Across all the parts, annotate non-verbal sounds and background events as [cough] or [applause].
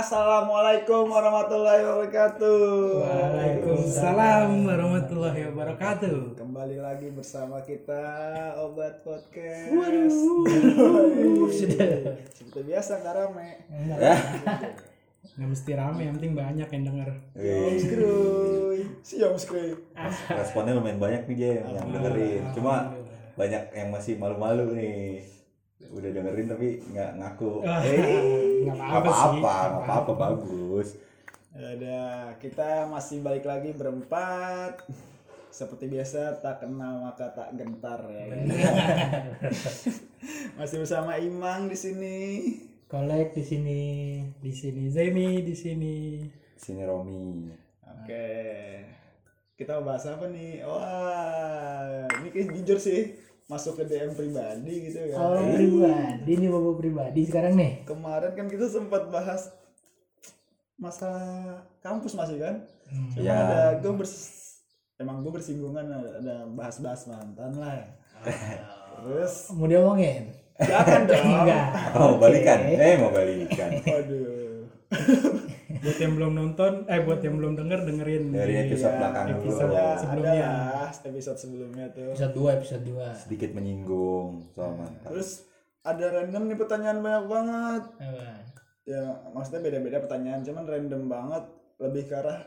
Assalamualaikum warahmatullahi wabarakatuh. Waalaikumsalam warahmatullahi wabarakatuh. Kembali lagi bersama kita Obat Podcast. Waduh, [laughs] sudah. Seperti biasa nggak rame. Nggak mesti rame, yang penting banyak yang denger. Om Skruy. Responnya lumayan banyak nih Jem yang dengerin cuma banyak yang masih malu-malu nih udah dengerin tapi nggak ngaku [laughs] Ah, eh nggak nggak apa-apa sih. apa-apa bagus Ada kita masih balik lagi berempat. Seperti biasa tak kenal maka tak gentar ya. [laughs] masih bersama Imang di sini. Kolek di sini, di sini Zemi di sini. sini Romi Oke. Kita mau bahas apa nih? Wah, ini kayak jujur sih masuk ke DM pribadi gitu kan. Oh pribadi, ini bapak pribadi sekarang nih. Kemarin kan kita sempat bahas masalah kampus masih kan? Cuma Ya. ada gue bers emang gue bersinggungan ada ada bahas-bahas mantan lah. Terus Mau diomongin? jangan [laughs] dong. Enggak. oh Oke. balikan eh mau balikan Waduh. [laughs] Buat yang belum nonton, eh buat yang belum denger dengerin dari di episode Iya, belakang dulu episode Ada, sebelumnya. ada episode sebelumnya tuh. episode 2, episode 2. sedikit menyinggung soal mantan Terus ada random nih pertanyaan banyak banget. Apa? ya maksudnya beda-beda pertanyaan cuman random banget lebih ke arah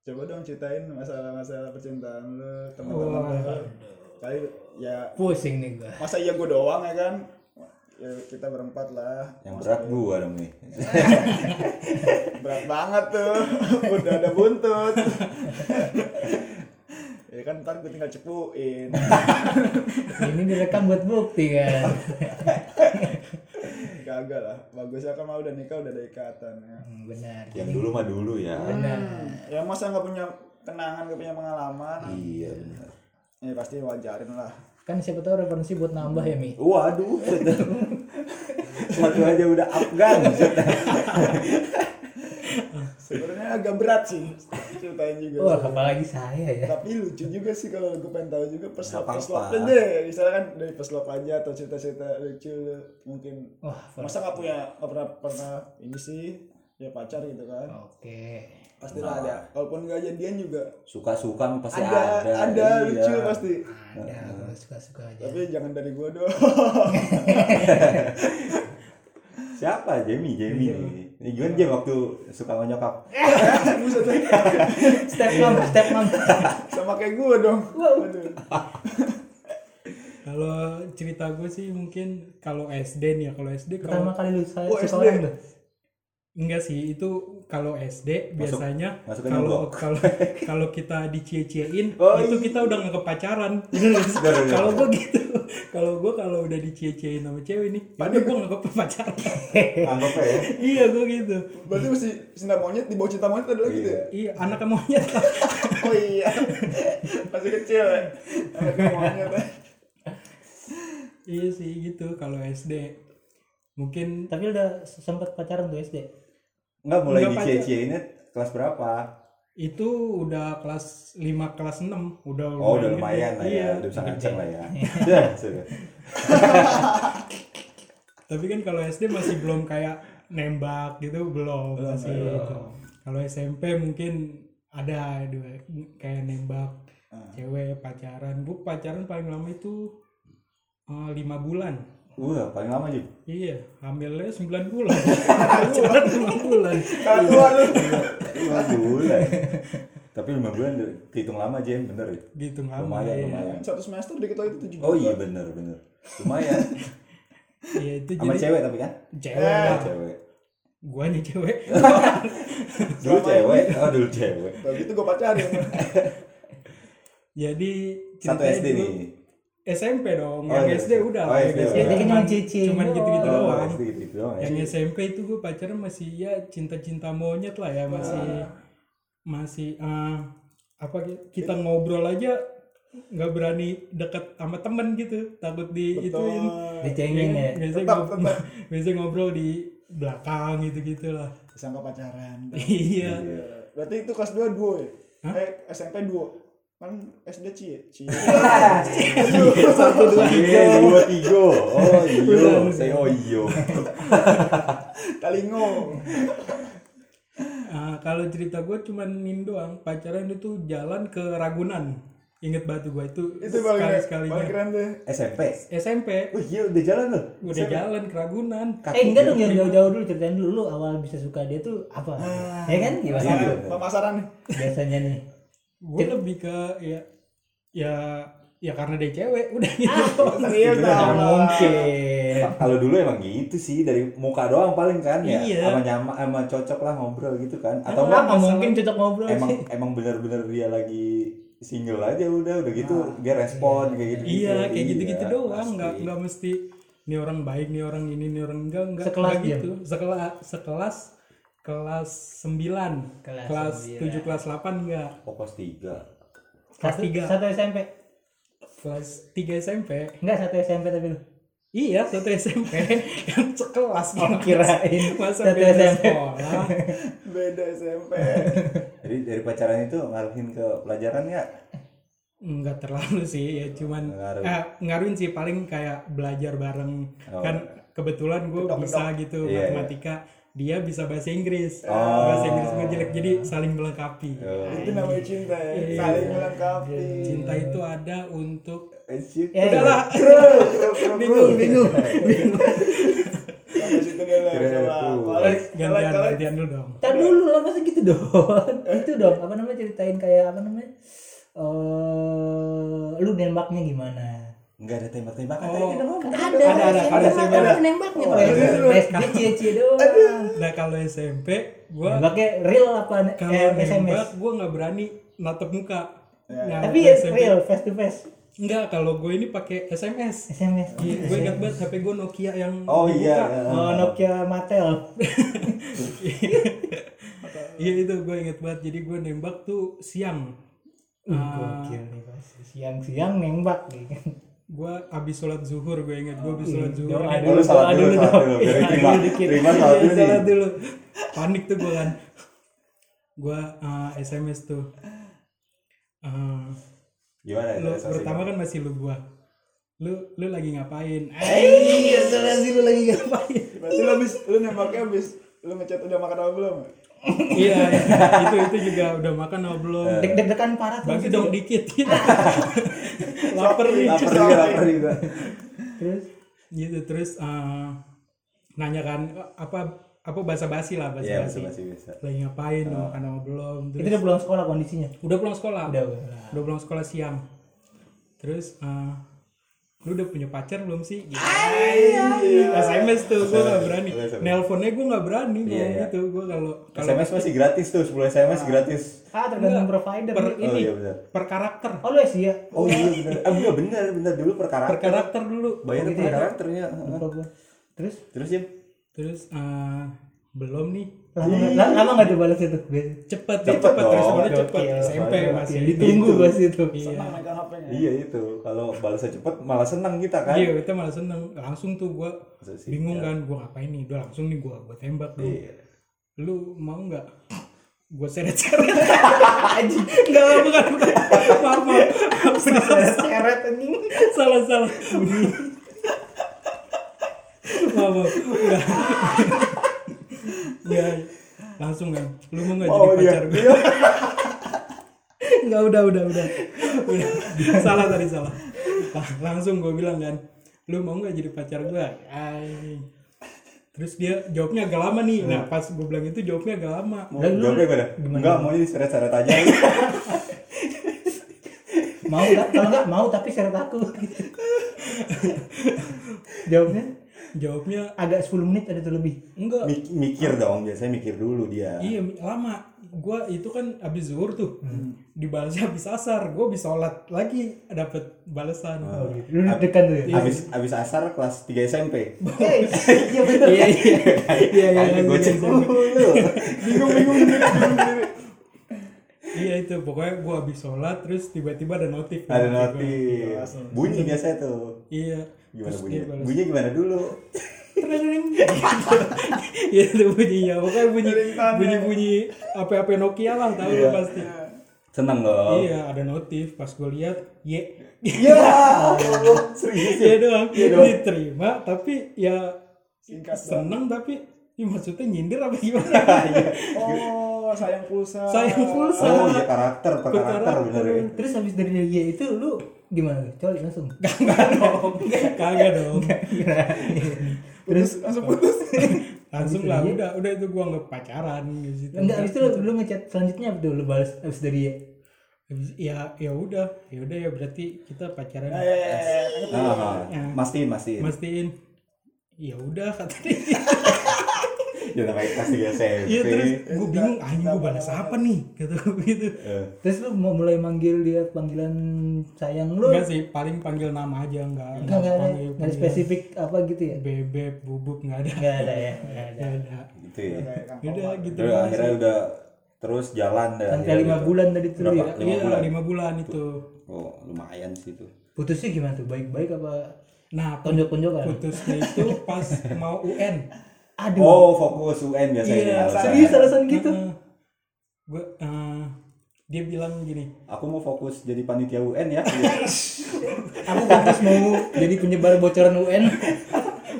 coba dong ceritain masalah-masalah percintaan lu teman-teman lu kali ya Pusing nih gua. masa iya gue doang ya kan ya kita berempat lah. Yang berat gua dong nih. [laughs] Berat banget tuh. Udah ada buntut. [laughs] Ya kan ntar gue tinggal cepuin. Ini direkam buat bukti [laughs] kan. gagal lah. Bagusnya kan mau udah nikah udah ada ikatan ya. Hmm, benar. yang dulu mah dulu ya. Benar. ya masa nggak punya kenangan nggak punya pengalaman? Iya benar. Ya pasti wajarin lah Kan siapa tahu referensi buat nambah ya, Mi. waduh satu aja udah Afgan sebenarnya agak berat sih ceritain juga Wah, apalagi saya ya. tapi lucu juga sih kalau gue pengen tahu juga peslop apa-apa. deh misalkan dari peslop aja atau cerita-cerita lucu mungkin Wah, masa nggak punya nggak pernah pernah ini sih ya pacar gitu kan Oke. Pasti lah ada walaupun nggak jadian juga suka-suka mah pasti ada ada ada, iya. lucu pasti Ada, gua suka-suka aja. tapi jangan dari gue dong [laughs] Siapa? Jamie, Jamie nih. Ini gimana Jam waktu suka sama nyokap? Step mom, step mom. sama kayak gue dong. Kalau cerita gue sih mungkin kalau SD nih ya, kalau SD Pertama kali lu saya Oh, suka SD. orang tuh. Enggak sih itu kalau SD Masuk- biasanya kalau kalau [laughs] kalau kita dicie-ciein Oh, itu iya. kita udah nggak pacaran bener [laughs] nggak sih? Bener, bener. kalau gue gitu kalau gue kalau udah dicie-ciein sama cewek nih padahal gue nggak pacaran [laughs] Anggapnya ya. iya gue gitu berarti mesti cinta monyet di bawah cinta monyet ada lagi gitu ya iya anak monyet oh iya masih kecil ya anaknya monyet ya. iya sih gitu kalau SD mungkin Tapi udah sempat pacaran tuh SD. Enggak mulai dicie-cieinnya kelas berapa? itu udah kelas 5 kelas 6 udah Oh, udah gede. lumayan lah iya. ya. Udah bisa ngaceng lah ya. [laughs] Sudah. Tapi kan kalau SD masih belum kayak nembak gitu belum masih gitu. Kalau SMP mungkin ada dua kayak nembak cewek pacaran. Bu pacaran paling lama itu eh, lima bulan. Wah, paling lama juga. Iya, hamilnya 9 bulan. [laughs] pacaran 5 bulan. Tua lu Lima bulan. Tapi lima bulan hitung lama Jam, bener ya? Gitu lama. Lumayan, iya. lumayan. satu semester dikit lagi tujuh Oh juta. iya bener, bener. Lumayan. Iya itu Sama jadi cewek tapi kan? cewek. Oh, cewek. Guanya cewek. [laughs] Dulu cewek, oh dulu cewek. Kalau gitu gue pacarin [laughs] Jadi Satu SD dulu- nih. SMP dong. Oh, yang iya. SD udah. Oh, yang SD. Jadi cuman, cuma cici. cuman gitu-gitu Oh, doang. SD gitu doang ya. yang SMP itu gue pacaran masih ya cinta-cinta monyet lah ya masih masih eh, apa kita ngobrol aja nggak berani deket sama temen gitu takut di ituin Dicengin ya. biasanya Tetap, ngobrol, [laughs] biasanya ngobrol di belakang gitu gitulah Disangka pacaran [laughs] iya Berarti itu kelas 2 duo ya? Eh SMP duo Kan SD Cie Cie satu dua Iya, [laughs] dua tiga. Oh iyo, saya oh iyo. [laughs] Kalingo. [laughs] Ah, kalau cerita gue cuman ini doang. Pacaran itu jalan ke Ragunan. Inget batu gue itu, itu sekali sekalinya keren tuh. SMP SMP Wih iya udah jalan loh udah jalan ke Ragunan. Eh enggak dong yang jauh-jauh dulu ceritain dulu lu awal bisa suka dia tuh apa? ya kan? Gimana? Nah, pemasaran. Nih Biasanya nih. Gue lebih ke ya ya ya karena dia cewek [laughs] udah gitu. Iya tahu lah. mungkin. kalau dulu emang gitu sih dari muka doang paling kan ya. Iya. sama nyama sama cocok lah ngobrol gitu kan. Atau Apa enggak mungkin cocok ngobrol emang sih? emang bener-bener dia lagi single aja udah udah gitu. Dia respon kayak gitu iya kayak gitu gitu doang. nggak nggak mesti ini orang baik nih orang ini nih orang enggak enggak Sekelas gitu. Sekelas sekelas kelas 9 Kelas kelas, sembilan. 7 kelas 8 enggak? Tiga. Kelas Satu- 3 Satu SMP. kelas 3 SMP Enggak satu SMP tapi lu. iya satu SMP [laughs] yang sekelas Oh, kirain masa satu beda SMP. sekolah? Beda SMP jadi dari pacaran itu ngaruhin ke pelajaran ya Enggak terlalu sih ya cuman Ngaruh. eh, ngaruhin sih. Paling kayak belajar bareng. Oh. kan kebetulan gue bisa gitu Iya, matematika dia bisa bahasa Inggris Oh. bahasa Inggris gue jelek jadi saling melengkapi Oh. itu namanya cinta ya Iya. saling melengkapi cinta itu ada untuk Anjir. Eh, udahlah bingung, bingung. gantian gantian dulu dong Tar dulu lah masa gitu dong. [laughs] itu dong apa namanya ceritain kayak apa namanya? Eh lu nembaknya gimana? Nggak ada tembak-tembakan Oh. tadi kita ngomong Ada, Ada, ada. Kalau SMP ada. nembaknya Oh, kalau ada. SD cie-cie doang. nah kalau SMP gue Nembaknya real apa kalau eh, SMS? nembak gue nggak berani natep muka Nah, Tapi waktu ya SMP real face to face. enggak kalau gue ini pakai SMS SMS. Iya, gue ingat banget HP gue Nokia yang oh iya Oh, Nokia Mattel. [laughs] Iya itu gue inget banget. Jadi gue nembak tuh siang. Gokil nih pas siang-siang nembak nih. Gue abis sholat zuhur gue inget gue abis sholat zuhur. Doa. Oh, dulu, dulu. Iya, terima, dulu terima Iya, dulu nih. sholat dulu. Panik tuh gue kan. Gue ah, SMS tuh. Ah, Gimana? lu pertama kan masih lu gua. Lu lu lagi ngapain? Iya, salah sih lu lagi ngapain? berarti lu habis lu nembaknya habis lu ngechat udah makan apa belum iya, itu itu juga udah makan atau belum? Deg-degan parah tuh. Bagi dong dikit. [laughs] Laper nih. lapar juga lapar juga Terus gitu terus eh, nanya kan apa apa bahasa basi lah bahasa iya basi lagi ngapain udah makan apa belum terus itu udah pulang sekolah kondisinya. udah pulang sekolah Udah, udah. udah pulang sekolah siang terus eh, lu udah punya pacar belum sih? Gitu. SMS tuh gue gak berani. SMS. nelponnya gue gak berani Iya, ngomong iya. gitu. Gue kalau kalau SMS masih gratis tuh 10 SMS gratis. Ah, tergantung Enggak. provider. per oh ini. iya benar. Per karakter. Oh, lu ya? oh iya benar. Ah iya benar benar. Dulu per per karakter karakter dulu. Bayar gitu per ya? karakternya. Terus? Terus ya terus eh, belum nih lama nggak la- lama nggak tuh balas itu? Cepet Cepet cepet dong. responnya cepet Gokil. SMP masih Ditunggu pas itu. iya senang megang HP-nya iya itu kalau balasnya cepet malah senang kita kan Iya, kita malah seneng. Langsung tuh gua sih? bingung Ya. kan, gua ngapain nih? Udah langsung nih gua gua tembak dong. Iya. Lu mau nggak? Gua seret-seret. [laughs] Anjing. Enggak, bukan, bukan. Maaf, maaf. Seret anjing. salah, salah. maaf, maaf. Enggak. Langsung kan. Lu mau nggak jadi Oh, iya. pacar gue? Enggak, udah, udah, udah. Udah. salah tadi, salah. Lah- Langsung gua bilang kan, lu mau nggak jadi pacar gue? Ay. Terus dia jawabnya agak lama nih. Nah, pas gue bilang itu jawabnya agak lama. mau jawabnya gimana enggak mau jadi seret-seret aja Mau nggak? Kalau nggak mau tapi seret aku. Jawabnya Jawabnya agak 10 menit ada tuh lebih. enggak. Mik- mikir dong biasanya mikir dulu dia Iya lama. Gua itu kan abis zuhur tuh. Dibalasnya abis asar. Gua bisa sholat lagi dapet balasan. Oh, Lu deg-degan tuh ya. Abis abis asar kelas 3 SMP. Eh, Iya bener. Iya iya. Iya iya. Kan gocek iya. mulu. [laughs] bingung bingung bingung Iya itu pokoknya gua abis sholat terus tiba-tiba ada notif. Ada notif. Bunyi biasa tuh. Iya. Gimana Terus bunyi? gimana dulu? Tereng. Iya itu bunyinya. Pokoknya bunyi bunyi bunyi apa apa Nokia lah tahu lu Iya. pasti. Seneng dong. Iya ada notif pas gue lihat Y Ya, serius ya. Iya doang Iya diterima tapi ya singkat dong seneng tapi ya maksudnya nyindir apa gimana [laughs] oh oh sayang pulsa Sayang pulsa. Oh iya karakter, per karakter bener ya. Terus habis dari dia itu lu gimana? Coli langsung. [laughs] Kagak dong. Kagak dong. terus langsung putus [laughs] Langsung lah udah udah itu gua nggak pacaran gitu. Enggak, habis itu lu, lu ngechat selanjutnya tuh lu balas habis dari dia? Habis- ya ya udah ya udah ya berarti kita pacaran. Ah, Ya. mastiin, mastiin. mastiin ya udah kata dia [laughs] Ya namanya kasih SMP. iya terus gue bingung ah ini gue balas apa nih gitu [laughs] gitu Eh, Terus lu mau mulai manggil dia panggilan sayang lu? enggak sih paling panggil nama aja enggak Enggak, enggak ada, panggil, enggak ada spesifik apa gitu ya? bebek bubuk enggak ada Enggak ada ya, [laughs] enggak ada. Nggak ada gitu ya. Kayak udah gitu Terus doang akhirnya sih. udah terus jalan dah. Sampai lima gitu. bulan tadi tuh ya. Lima iya bulan. lima bulan itu Oh, lumayan sih itu. Putusnya gimana tuh? Baik-baik apa nah tonjok-tonjokan? putusnya itu pas mau UN Aduh. Oh, fokus UN biasanya. Iya, alasan. serius alasan gitu? gue eh, dia bilang gini Aku mau fokus jadi panitia UN ya. [laughs] Aku fokus mau jadi penyebar bocoran UN. [laughs]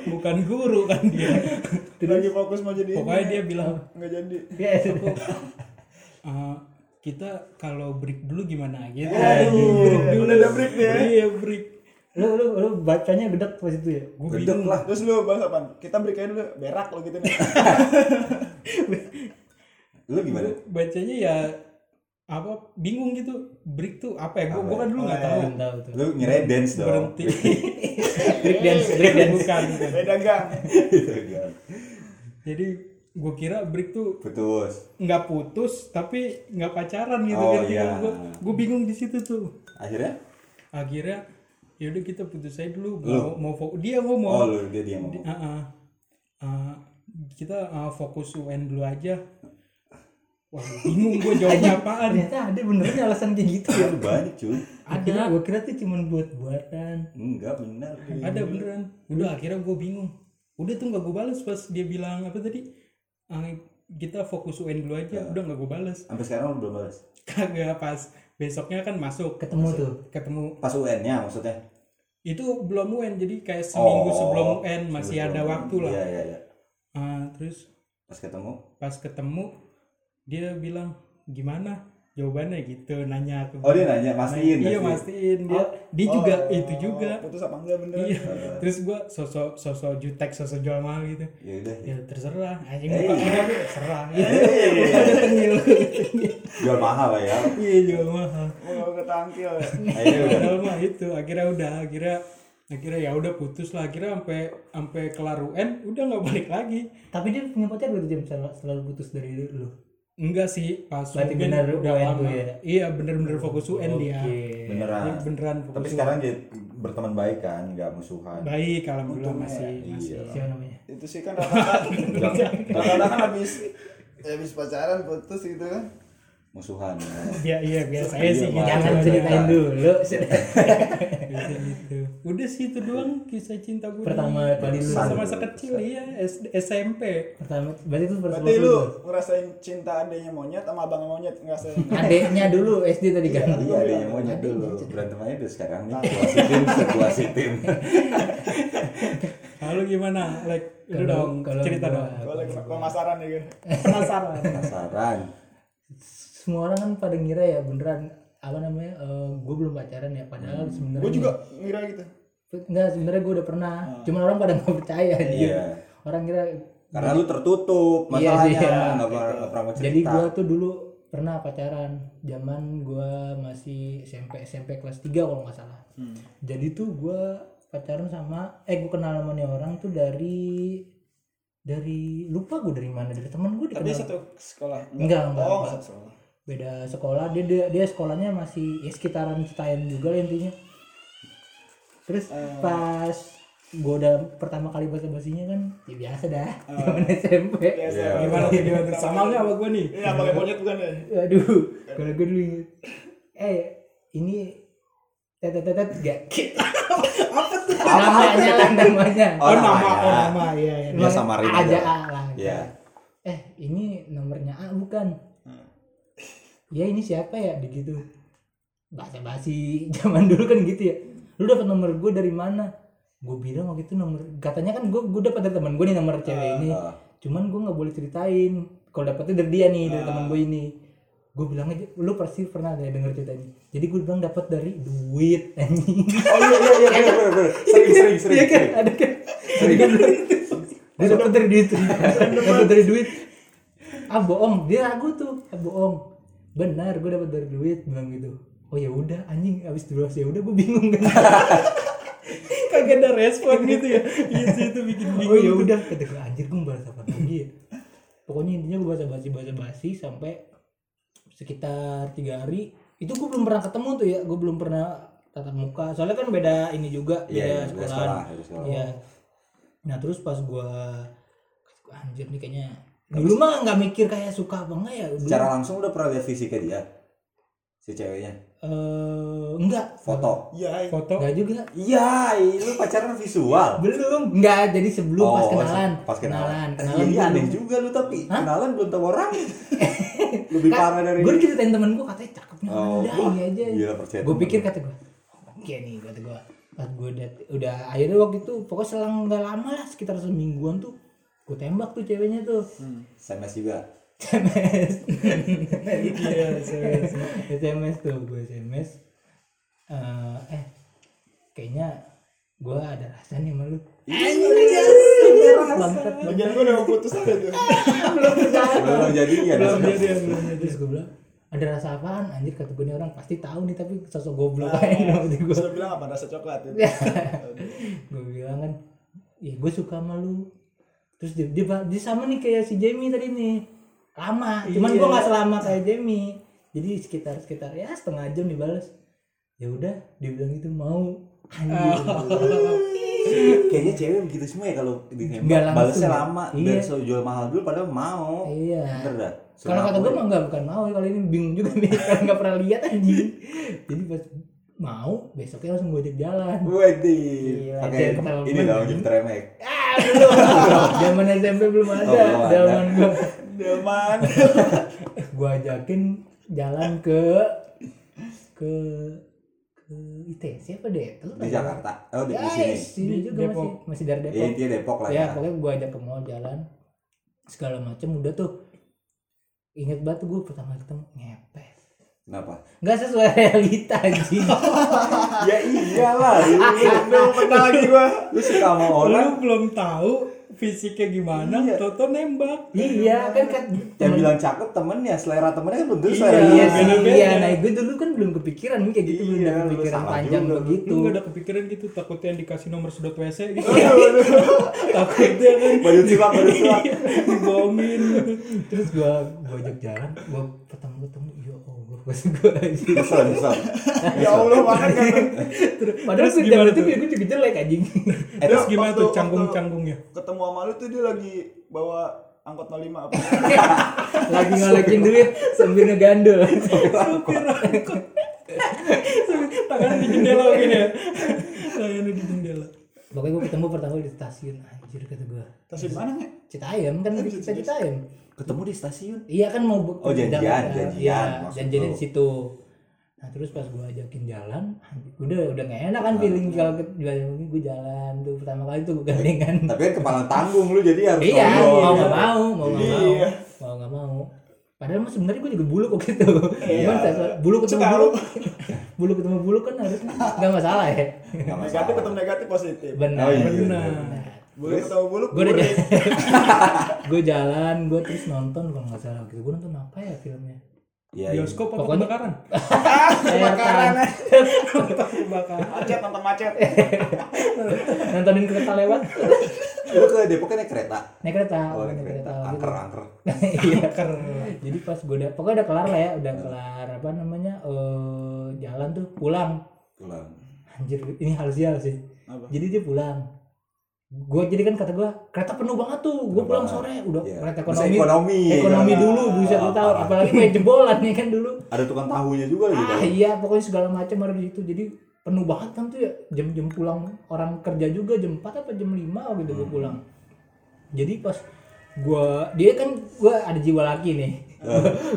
bukan guru kan dia lagi fokus mau jadi pokoknya ini. dia bilang nggak jadi Ya, eh, kita kalau break dulu gimana gitu Aduh, break dulu udah ada break ya. iya break lu lu lu bacanya gedek pas itu ya. gue Gedek bingung lah. terus lu bahas apa kita aja dulu berak lo gitu nih Lu gimana? Gua bacanya ya apa bingung gitu break tuh apa ya gue Apa kan dulu nggak Oh, tahu tahu tuh. Lu ngirain dance dong. berhenti [laughs] Break dance, break dance. bukan bukan beda gang jadi gue kira break tuh Putus. nggak putus tapi nggak pacaran gitu Oh, kan iya. gue gue bingung di situ tuh Akhirnya? akhirnya yaudah kita putus aja dulu Lu? mau mau fo- dia Oh, ngomong lu dia dia ngomong. Ah, ah. Ah, kita ah, fokus UN dulu aja wah bingung gue jawabnya apaan Ternyata ada benernya alasan kayak gitu ya. Banyak cuy. ada Gue kira tuh cuma buat buatan. Enggak benar. ada beneran udah akhirnya gue bingung udah tuh nggak gue balas pas dia bilang apa tadi kita fokus UN dulu aja udah nggak gue balas Sampai sekarang lu belum balas. kagak pas besoknya kan masuk Ketemu tuh. ketemu Pas UN-nya maksudnya. Itu belum UN jadi kayak seminggu Oh. sebelum UN masih Sebelum ada UN. waktu lah Iya, iya, iya. Ah, terus Pas ketemu. pas ketemu dia bilang gimana jawabannya gitu nanya aku Oh, dia nanya, mastiin, iya mastiin. dia dia juga itu juga. Oh, putus apa enggak bener? Iya. Terus gua sosok sosok jutek sosok jual mahal gitu. Ya udah. ya terserah. Anjing Eh. muka gitu ada tengil jual mahal lah ya. iya jual mahal. Mau ketangkil ya padahal mah itu. Akhirnya udah akhirnya akhirnya ya udah putus lah. Akhirnya sampai sampai kelar UN udah nggak balik lagi. Tapi dia punya pacar berarti jam sel- selalu putus dari lu. Enggak sih pas Berarti benar udah UN lama tuh ya? iya bener-bener fokus UN dia Oke. Beneran. Dia beneran fokus Tapi UN. sekarang dia berteman baik kan, nggak musuhan. baik Untungnya masih ya. masih Iya. Siapa namanya? itu sih kan rata-rata [laughs] rata-rata kan habis habis pacaran putus gitu kan Musuhan. ya. Iya biasa aja sih Iya, gitu Jangan ceritain dulu. [laughs] Biasa gitu. Udah sih itu doang kisah cinta gue Pertama kali lu masa masa kecil iya SD, SMP pertama berarti itu first berarti lu ngerasain cinta adanya monyet sama abangnya monyet ngerasain? [laughs] Adeknya dulu SD tadi kan. Iya, adanya monyet dulu. Berantem aja dulu sekarang nih. Situasi tim, situasi tim. lalu gimana? Like lu Kalau- dong kalau cerita dong. Gue lagi pemasaran ya gue [laughs] penasaran. Penasaran. Semua orang kan pada ngira ya beneran apa namanya gue belum pacaran ya padahal sebenarnya gue juga ngira gitu enggak sebenarnya gue udah pernah cuman orang pada [laughs] nggak percaya aja Iya. orang kira Karena lu tertutup Iya masalahnya. iya. Nggak pernah nggak pernah mau cerita. jadi gue tuh dulu pernah pacaran zaman gue masih SMP SMP kelas 3 kalau nggak salah jadi tuh gue pacaran sama eh gue kenal sama nih orang tuh dari dari lupa gue dari mana dari teman gue tapi satu sekolah Enggak, enggak, oh enggak. Beda sekolah. Dia dia, dia sekolahnya masih ya sekitaran Cetayan juga lah intinya. Terus pas gue udah pertama kali bahasa basinya kan ya biasa dah. [laughs] Zaman SMP gimana tuh gimana tuh? Sama nggak sama gue nih? Iya pakai monyet bukan ya? Aduh kalau gue dulu eh ini tetet tetet gak? [laughs] Apa tuh? Namanya lah. Namanya Oh, oh, nama oh nama. Iya iya Dia samarin aja lah Iya. eh ini nomornya A bukan ya ini siapa ya? Begitu bahasa basi [laughs] zaman dulu kan gitu ya. Lu dapat nomor gue dari mana? Gue bilang waktu itu nomor katanya kan gue gue dapat dari teman gue nih nomor cewek ini. Ah, cuman gue nggak boleh ceritain kalau dapetnya dari dia nih dari teman gue ini. Gue bilang aja lu pasti pernah deh denger cerita ini. Jadi gue bilang dapat dari duit [laughs] anjing. Oh iya iya iya bener bener bener. Sering sering sering. Iya kan? sering. ada kan? Jadi kan? Dia dapat dari duit. Dapat dari duit. Ah bohong. Dia ragu tuh. Ah bohong benar gue dapat dari duit bilang gitu. Oh ya udah anjing abis dulu ya udah gue bingung. Kan [laughs] kagak ada respon gitu ya? Iya sih itu bikin oh bingung ya tuh. udah kata gue anjir gue balas apa lagi ya. Pokoknya intinya gue bahasa basi bahasa basi sampai sekitar tiga hari itu gue belum pernah ketemu tuh ya gue belum pernah tatap muka. Soalnya kan beda ini juga Iya, beda iya, beda sekolah sekolah, sekolah. iya. Nah terus pas gue anjir nih kayaknya dulu mah nggak mikir kayak suka apa enggak ya dulu. Secara langsung udah pernah lihat fisiknya dia? Si ceweknya? Eh, enggak foto. Iya, foto. Enggak juga. Iya, lu pacaran visual. belum. Enggak jadi sebelum pas Oh, kenalan. pas kenalan. kenalan. Iya aneh dulu. juga lu tapi Hah? kenalan belum tahu orang. [laughs] Lebih parah dari gue ceritain temen gue katanya cakepnya Oh, udah ini aja. Gila percaya. gue pikir kata gue oke nih kata gue pas gue udah, udah akhirnya waktu itu pokoknya selang nggak lama lah sekitar semingguan tuh gue tembak tuh ceweknya tuh. SMS juga. SMS iya SMS. SMS tuh gue SMS Eh, eh kayaknya gue ada rasa nih sama lu. Bangsat Lagian gue udah mau putus aja tuh. Belum jadi ya. belum jadi ya, belum jadi. Terus gue bilang ada rasa apaan? Anjir kata gue nih orang pasti tahu nih tapi sosok goblok aja. Gitu gue bilang apa? Rasa coklat itu? [laughs] gue bilang kan ya gue suka sama lu terus dia, dia, dia sama nih kayak si Jamie tadi nih lama cuman Iya. gue nggak selama kayak Jamie jadi sekitar sekitar ya setengah jam dibales ya udah dia bilang itu mau [laughs] Kayaknya cewek begitu semua ya kalau ditembak balasnya ya. lama Iya. biar so jual mahal dulu padahal mau. iya Bener dah. kalau kata gue mah enggak bukan mau kalau ini bingung juga nih [laughs] karena nggak pernah lihat anjing [laughs] jadi pas mau besoknya langsung gue jalan Waduh. Gila, Pakai ini dong Jupiter Remek. ah belum zaman SMP belum ada Oh, belum ada. zaman gue Delman. [laughs] gue ajakin jalan ke ke ke ITC apa deh itu Di Jakarta. Oh di, ya, di sini. sini Di juga Depok. masih masih dari Ya Depok intinya Depok lah ya ya. pokoknya gue ajak ke mall jalan segala macem udah tuh inget banget tuh gue pertama ketemu ngepet Kenapa? nggak sesuai realita anjing [laughs] ya iyalah. Lu, Udah pernah lagi gue. lu suka sama orang lu belum tahu fisiknya gimana Iya. Toto nembak iya kan kan yang temen- bilang cakep temennya selera temennya kan belum tentu Iya, selera iya beda-beda. iya nah gue dulu kan belum kepikiran kayak gitu belum Iya, ada kepikiran panjang juga. begitu gak ada kepikiran gitu takutnya yang dikasih nomor sudut WC gitu [laughs] Iya. [laughs] takutnya kan Baju sulap, baju sulap. dibohongin terus gua gua ajak jalan gua pertama ketemu ya Pas gua aja [laughs] Nyesel, nyesel. Ya Allah makan kan. [laughs] padahal Terus gue gimana itu tuh? gue juga jelek anjing. Eh, terus Dia gimana tuh waktu- canggung-canggungnya Ketemu sama lu tuh dia lagi bawa angkot 05 apa? [laughs] lagi ngolekin duit sambil ngegandul. Supir angkot. Tangan di jendela gini ya? Tangan di jendela. Pokoknya gua ketemu pertama di stasiun anjir kata gua. Stasiun mana nih? Citayam kan di kita Citayam Ketemu di stasiun. iya kan mau Oh, janjian, jalan- janjian, iya maksud janjiannya lu. di situ nah terus pas gua ajakin jalan udah udah gak enak kan feeling kalau jalan ini gue jalan tuh pertama kali tuh gue gandengan Tapi kan kepala tanggung lu jadi harus iya mau nggak mau mau nggak mau Iya. mau nggak mau padahal mah sebenarnya gue juga bulu kok gitu Iya. cuman bulu ketemu bulu lu. bulu ketemu bulu kan harusnya nggak masalah ya Nggak masalah. Negatif ketemu negatif positif. benar Oh, iya, benar. benar. Bulu ketemu bulu. gue udah burik. [laughs] gue jalan gue terus nonton kalau nggak salah gitu gue nonton apa ya filmnya Iya, iya. bioskop apa Pokoknya- kebakaran Kebakaran. [laughs] kebakaran Macet nonton macet. [laughs] nontonin kereta lewat Lu ke Depok naik kereta. naik kereta Oh, naik kereta kereta. gitu. Angker, angker. iya keren jadi pas gue udah pokoknya udah kelar lah ya udah kelar apa namanya eh jalan tuh pulang Pulang. anjir ini hal sial sih Apa? jadi dia pulang gue jadi kan kata gue kereta penuh banget tuh gue pulang sore udah Iya. kereta ekonomi ekonomi. ekonomi kan? dulu bisa Ah, tahu parah. apalagi kayak jebolan ya kan dulu Ada tukang tahunya juga lagi ah tau. iya pokoknya segala macam ada di situ jadi penuh banget kan tuh ya jam-jam pulang orang kerja juga jam 4 apa jam 5 gitu gue pulang jadi pas gua dia kan gua ada jiwa laki nih [laughs]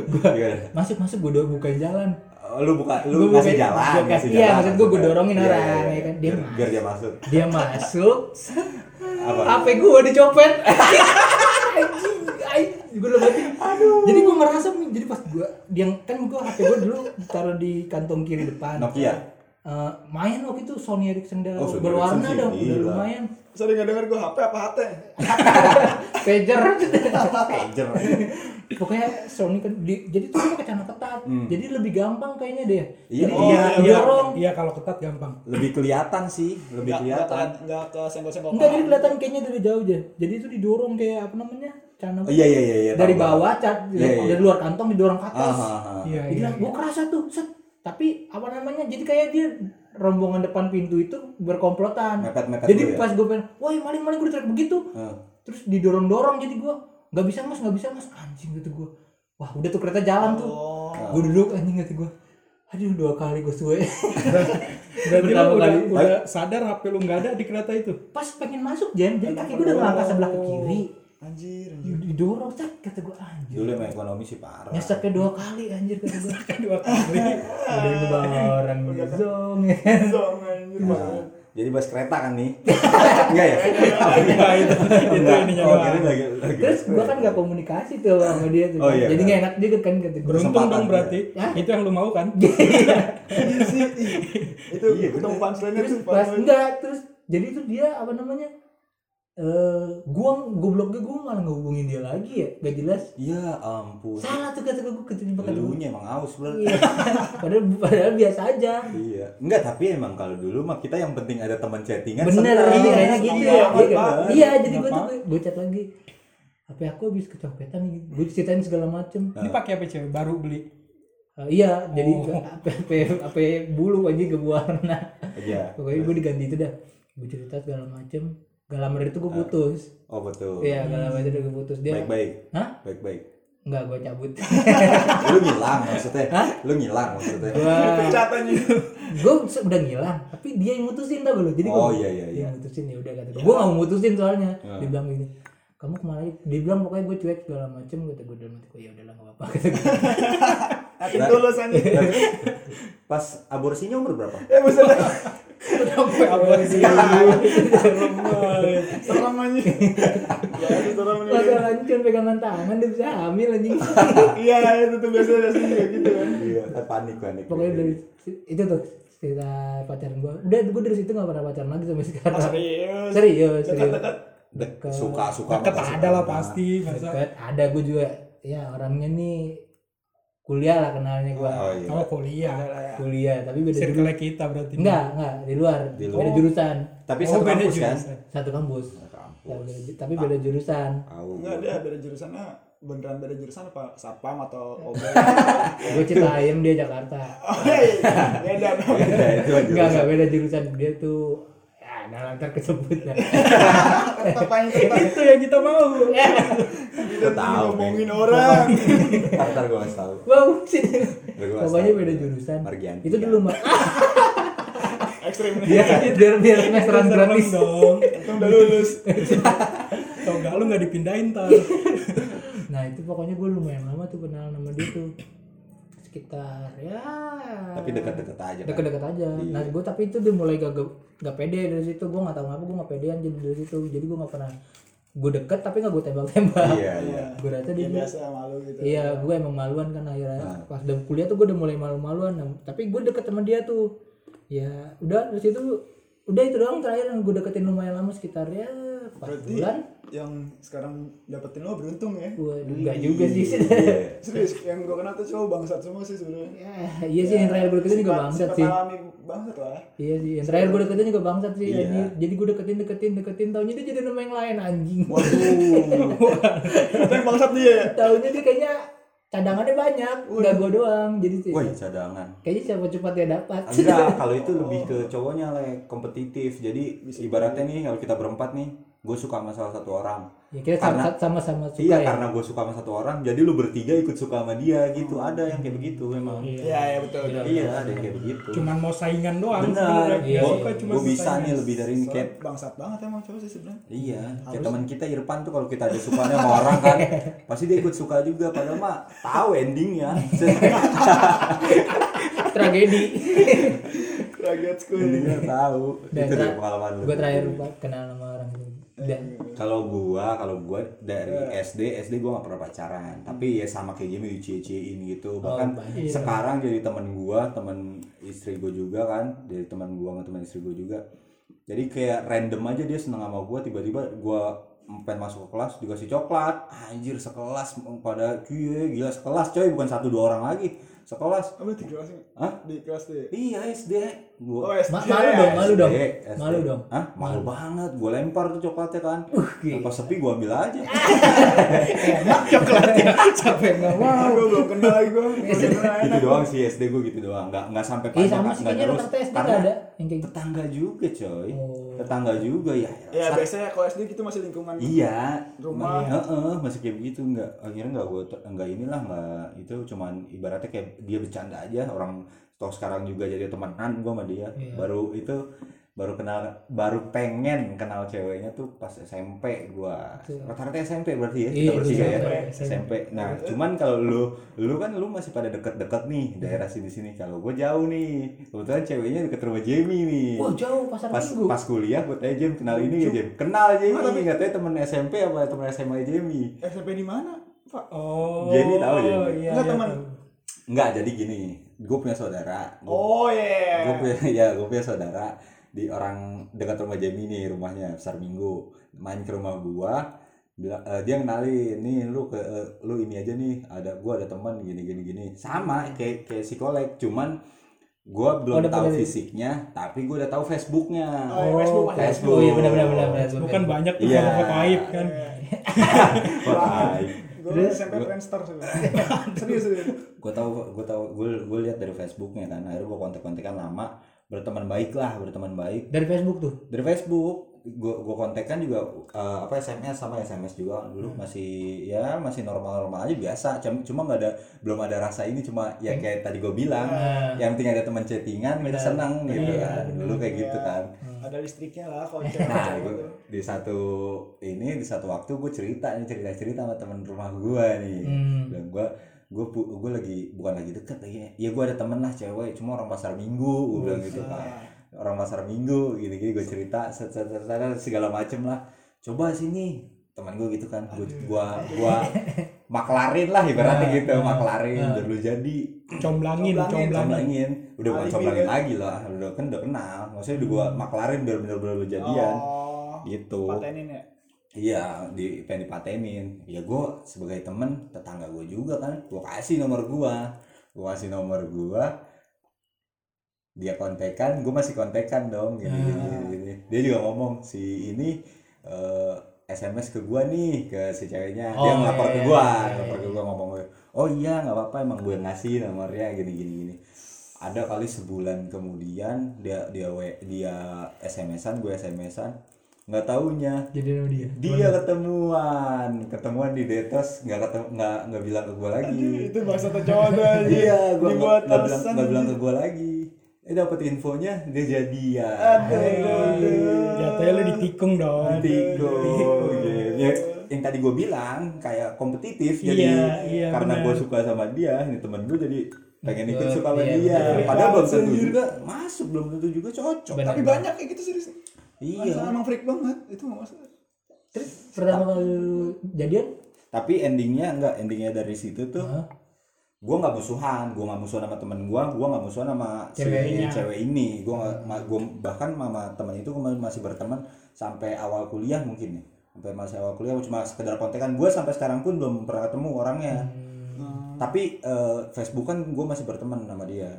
Gimana? masuk masuk gue udah bukain jalan lu buka Gua lu buka- ngasih jalan, gua kasih- iya, jalan. maksud gua, gua maksudnya. dorongin Iya, orang, iya, ya iya. kan, dia Biar, masuk. biar dia masuk. dia masuk [laughs] Apa? HP gue dicopet [laughs] gue udah mati jadi gue merasa jadi pas gue dia kan gue HP gue dulu taruh di kantong kiri depan Nokia. Eh, main waktu itu Sony Ericsson dah Oh, berwarna dong udah lumayan Sering nggak denger gue HP apa HT? [laughs] pager Pager. pokoknya Sony kan di- jadi tuh dia kecana ketat jadi lebih gampang kayaknya deh Iya, jadi oh, dia iya dorong iya kalau ketat gampang Lebih kelihatan sih, lebih Nggak nggak kelihatan. ke- nggak ke senggol-senggol. enggak jadi kelihatan kayaknya dari jauh aja jadi itu didorong kayak apa namanya cana Oh, iya iya iya iya. dari bawah cat Iya, iya. dari luar kantong didorong ke atas iya iya gue kerasa tuh, set. Tapi apa namanya? Jadi kayak dia rombongan depan pintu itu berkomplotan. Mepet-mepet Jadi dulu ya? pas gue pengen, wah maling maling gue ditarik begitu. Terus didorong dorong jadi gue nggak bisa mas, nggak bisa mas, anjing gitu gue. Wah udah tuh kereta jalan tuh. Oh. Gue duduk anjing kata gue. Aduh dua kali gue suwe. [laughs] berarti lu udah, kali. udah sadar HP lu nggak ada di kereta itu Pas pengen masuk Jen, jadi kaki gue udah ngelangkah sebelah ke kiri. Anjir, anjir. Didorong, set kata gue anjir. Dulu emang ekonomi sih parah. Nyeseknya dua kali anjir kata gue. dua kali [laughs] Udah itu bang orang zong. Zong, anjir. Jadi bahas kereta kan nih? [laughs] Enggak ya? Iya, itu itu Enggak. ininya Oh, doang. lagi lagi. Terus gua kan gak komunikasi tuh sama dia tuh. Oh, iya, Jadi iya. gak enak juga kan gua. beruntung dong berarti ya. itu yang lu mau kan [laughs] Iya sih. ih. Itu Iya, punchline-nya Terus pas punchline. enggak terus jadi tuh dia apa namanya? Eh, gua gobloknya gua malah ngehubungin dia lagi ya, gak jelas. Ya ampun. Salah tuh kata gua keterima kata. Dulunya emang aus berarti. Iya. [laughs] padahal padahal biasa aja. Iya. Enggak, tapi emang kalau dulu mah kita yang penting ada teman chattingan. Bener, iya kayaknya gitu iya, ya. Iya, kan? banget. iya jadi gua Apa? tuh gua chat lagi. HP aku habis kecopetan nih. Gua ceritain segala macem. ini pakai HP cewek baru beli Eh, iya, jadi Oh. HP HP HP bulu aja ke warna. Iya. pokoknya gue diganti itu dah gue cerita segala macem gak lama dari itu gue putus Oh betul. iya gak lama dari itu gue putus dia Baik-baik. hah Baik-baik. nggak gue cabut [laughs] Lu ngilang maksudnya. Lu ngilang maksudnya. gue anjing. gue udah ngilang tapi dia yang mutusin tau lo jadi Oh, gua- iya, iya, dia iya. yang mutusin ya udah kata gue gue gak mau mutusin soalnya Ya. dia bilang gini kamu ke mana aja dia bilang pokoknya gue cuek segala macem kata gue dalam hati gue ya udahlah gak apa-apa kata gue Hati [laughs] tulus anjing. [laughs] Pas aborsinya umur berapa? Ya buset. [laughs] sampai sih Serem. Ya serem nih. masa lancur pegangan tangan dia bisa hamil anjing Iya, itu tuh biasa biasa gitu kan. Iya, kan panik panik. pokoknya dari itu tuh cerita pacaran gue udah gue dari situ gak pernah pacaran lagi sampai sekarang Ah, serius. serius serius Dekat-dekat. Dek- suka suka deket ada lah pasti masa. Deket, ada gue juga. Ya orangnya nih kuliah lah kenalnya gue Oh iya. oh kuliah. Kuliah tapi beda jurusan. circle kita berarti. Enggak enggak di luar, Di beda jurusan. Tapi oh, satu beda kampus kan? jurusan. satu kampus. Satu Ya, kampus. beda ju- tapi beda jurusan. Enggak dia beda jurusannya beneran beda jurusan apa? Sapam atau [laughs] obel gue Citayam dia Jakarta. Oh iya beda dong Beda itu aja. enggak enggak beda jurusan. Dia tuh ya nah lantar kesebut ya apanya kita itu yang kita mau. Kita tahu, ngomongin orang. Ntar gue kasih tahu. wow. Kasih pokoknya beda jurusan. Margianti. itu dulu mah ekstrim. Nih biar biar semesteran gratis. dong. Udah lulus. Tau gak lu gak dipindahin tar. Nah itu pokoknya gue lumayan lama tuh kenal sama dia tuh sekitar ya Tapi dekat-dekat aja. kan? deket-deket aja Iya. nah gue tapi itu dia mulai gak gak, gak pede dari situ gue nggak tahu ngapa gue nggak pedean jadi dari situ jadi gue nggak pernah gue deket tapi nggak gue tembak-tembak Iya iya. [laughs] gue rasa dia ya biasa malu gitu iya gue emang maluan kan akhirnya Nah. pas udah kuliah tuh gue udah mulai malu-maluan Nah, tapi gue deket sama dia tuh ya udah dari situ udah itu doang terakhir yang gue deketin lumayan lama sekitar ya Berarti- bulan yang sekarang dapetin lo beruntung ya gue enggak juga sih Iya. [laughs] serius yang gue kenal tuh cowok bangsat semua sih sebenarnya Ya, iya sih yang terakhir gue deketin juga bangsat sih alami bangsat lah Iya sih, yang terakhir gue deketin juga bangsat sih Iya. anjir. Jadi gue deketin, deketin, deketin, taunya dia jadi nama yang lain anjing Waduh. [laughs] itu yang bangsat dia ya Taunya dia kayaknya cadangannya banyak, nggak gue doang Jadi sih, Woi cadangan. kayaknya siapa cepat dia dapat Enggak, [laughs] kalau itu lebih ke cowoknya lah kompetitif. Jadi ibaratnya nih kalau kita berempat nih, gue suka sama salah satu orang. Ya kita Karena- sama- sama-sama suka iya, ya karena gue suka sama satu orang, jadi lu bertiga ikut suka sama dia gitu. Ada yang kayak begitu memang. Iya, iya iya betul betul. ada yang kayak begitu. cuman mau saingan doang Benar. Iya Gua sih. suka cuma Gue bisa saingan. nih lebih dari ini kayak bangsat banget emang cowok sih sebenarnya Iya, kayak teman kita Irfan tuh kalau kita ada sukanya sama orang kan, [laughs] pasti dia ikut suka juga. Padahal mah tahu endingnya. [laughs] tragedi school. intinya tahu Dan itu pengalaman gue terakhir kenal sama kalau gua kalau gua dari SD SD gua gak pernah pacaran. Tapi ya sama kayak gini dicie-ciein gitu. Bahkan banyak. sekarang jadi teman gua teman istri gua juga kan. Dari teman gua sama teman istri gua juga. Jadi kayak random aja dia seneng sama gua. Tiba-tiba gua pengen masuk ke kelas dikasih coklat. Anjir sekelas. Pada gila sekelas coy. Bukan satu dua orang lagi sekelas Apa di kelas Hah? Di kelas ya? iya SD Oh, gua SD. Ma- malu dong malu dong SD, SD. malu dong Hah? Malu banget, gue lempar tuh coklatnya kan gila. Pas sepi gue ambil aja [laughs] enak coklatnya capek nggak mau Ah, gue belum kenal lagi gue. gitu doang sih SD gue gitu doang nggak nggak sampai Iya panjang sama nggak sih kayaknya terus SD karena nggak ada yang kayak gitu. tetangga juga coy Oh. tetangga juga ya Ya Sa- biasanya kalau SD gitu masih lingkungan iya rumah. Heeh, masih kayak begitu nggak akhirnya nggak gue nggak inilah nggak itu cuman ibaratnya kayak dia bercanda aja orang toh sekarang juga jadi temenan gue sama dia Iya. baru itu baru kenal baru pengen kenal ceweknya tuh pas SMP gua rata-rata SMP berarti ya Iya, kita bertiga ya SMP. SMP nah cuman kalau lu lu kan lu masih pada deket-deket nih daerah sini sini kalau gue jauh nih kebetulan ceweknya deket rumah Jamie nih wah jauh pasar pas minggu pas kuliah gue tanya Jem kenal ini ya Jem kenal Jamie nggak tahu temen SMP apa temen SMA Jamie SMP di mana? Pak. Oh. Jadi tahu, jadi. Iya, iya, teman. Enggak, jadi gini, gue punya saudara. Gua, Oh iya. gue punya ya, gue punya saudara di orang dekat rumah Jamie nih rumahnya besar minggu. Main ke rumah gua, bilang eh, dia kenalin nih lu ke eh, lu ini aja nih, ada gua ada teman gini gini gini. Sama kayak kayak si kolek, cuman gua belum Oh, tahu fisiknya, tapi gua udah tahu Facebooknya. Oh, iya, Facebook, Oh, Facebook. oh iya benar benar benar Bukan banyak tuh Iya. foto-foto aib kan. [laughs] Wah, Gue? SMP Friendster sih. [laughs] Serius serius. gue tahu gue tahu gue gue lihat dari Facebooknya kan. Akhirnya gue kontak kontekan lama berteman baik lah berteman baik. Dari Facebook tuh? Dari Facebook. Gue gue kontekan juga eh, apa SMS sama SMS juga. Dulu masih ya masih normal normal aja biasa. Cuma cuma nggak ada belum ada rasa ini. Cuma ya kayak tadi gue bilang Nah. yang penting ada teman chattingan kita senang gitu Iya, kan. Dulu kayak gitu Iya. kan Ada listriknya lah kalau nah gitu. di satu ini di satu waktu gue cerita nih cerita cerita sama teman rumah gue nih. Hmm. dan gue gue gue lagi bukan lagi deket lagi ya. Gue ada temen lah cewek cuma orang pasar minggu gue bilang gitu kan. Orang pasar minggu gini gini gue cerita set, set, set, set, segala macem lah. Coba sini teman gue gitu kan gue gua gua maklarin lah ibaratnya Nah, gitu nah, maklarin nah. lu jadi Comblangin, Comblangin, comblangin. comblangin udah bukan comblangin lagi lah udah kan udah kenal maksudnya udah gue maklarin biar bener-bener lu jadian Oh. gitu Patenin ya. Iya, di pengen dipatenin. Ya gue sebagai temen tetangga gue juga kan, gue kasih nomor gue, gue kasih nomor gue, dia kontekan, gue masih kontekan dong, gini, gini, gini, gini. Dia juga ngomong si ini eh, SMS ke gue nih ke si ceweknya, dia Oh, ngelapor ke iya, gue, iya, iya, ngelapor ke gue ngomong oh iya nggak apa-apa emang gue ngasih nomornya gini, gini, gini. Ada kali sebulan kemudian dia dia we- dia SMS-an, gue SMS-an, nggak taunya. Jadi sama dia? Dia ketemuan ketemuan di detos nggak ketemu nggak nggak bilang ke gue lagi. Itu bahasa cowok aja. iya gue nggak bilang nggak bilang ke gue lagi eh dapet infonya dia jadian Aduh, aduh, aduh. Jatuhnya lu ditikung dong. Tigo, ya, yang tadi gue bilang kayak kompetitif Iya, jadi iya, karena gue suka sama dia ini temen gue jadi pengen ikut suka sama iya, dia betul. padahal belum tentu juga masuk belum tentu juga cocok Benar. Tapi banyak kayak gitu serius. iya Masa emang freak banget. Itu nggak masalah. terus pertama kali jadian tapi endingnya enggak endingnya dari situ tuh Hah? Gue nggak musuhan gue nggak musuhan sama temen gue gue nggak musuhan sama si Ceweknya. cewek ini. Gue gua bahkan sama temen itu gue masih berteman sampai awal kuliah mungkin ya. Sampai masih awal kuliah cuma sekedar kontekan. Gue sampai sekarang pun belum pernah ketemu orangnya. Hmm. tapi eh, Facebook kan gue masih berteman sama dia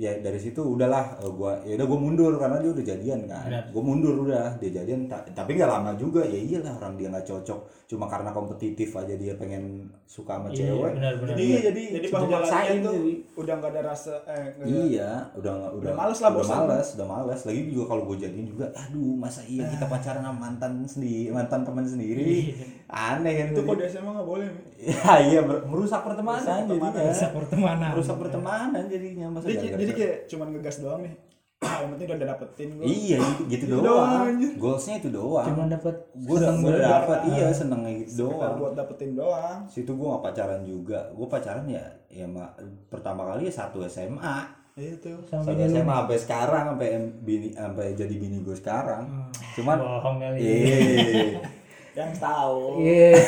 ya dari situ udahlah eh, gua ya udah gue mundur karena dia udah jadian kan Benar. gue mundur udah dia jadian ta- tapi nggak lama juga ya iyalah orang dia nggak cocok cuma karena kompetitif aja dia pengen suka sama Iya, cewek benar-benar. jadi jadi Jadi pas jadi udah maksain latihan tuh jadi. udah nggak ada rasa eh ada- iya udah udah Udah males lah, udah bosan. males udah males lagi juga kalau gue jadiin juga aduh masa iya kita pacaran sama mantan sendiri mantan teman sendiri aneh kan Itu kode SMA nggak boleh. Ya [laughs] iya merusak pertemanan Merusak jadinya pertemanan. merusak pertemanan jadinya masa Jadi, jadi kayak cuman ngegas doang nih. ah, [clears throat] yang penting udah dapetin gua. Iya gitu, gitu Gitu doang. doang, goalsnya itu doang. Cuma dapat gue udah gue udah dapet. iya senengnya gitu Sekedar doang. buat dapetin doang. Situ gue gak pacaran juga. Gue pacaran ya ya ma- pertama kali ya satu SMA itu. Sama satu. SMA sampai sekarang sampai bini sampai jadi bini gue sekarang. Cuman bohong kali eh [laughs] yang tahu iya.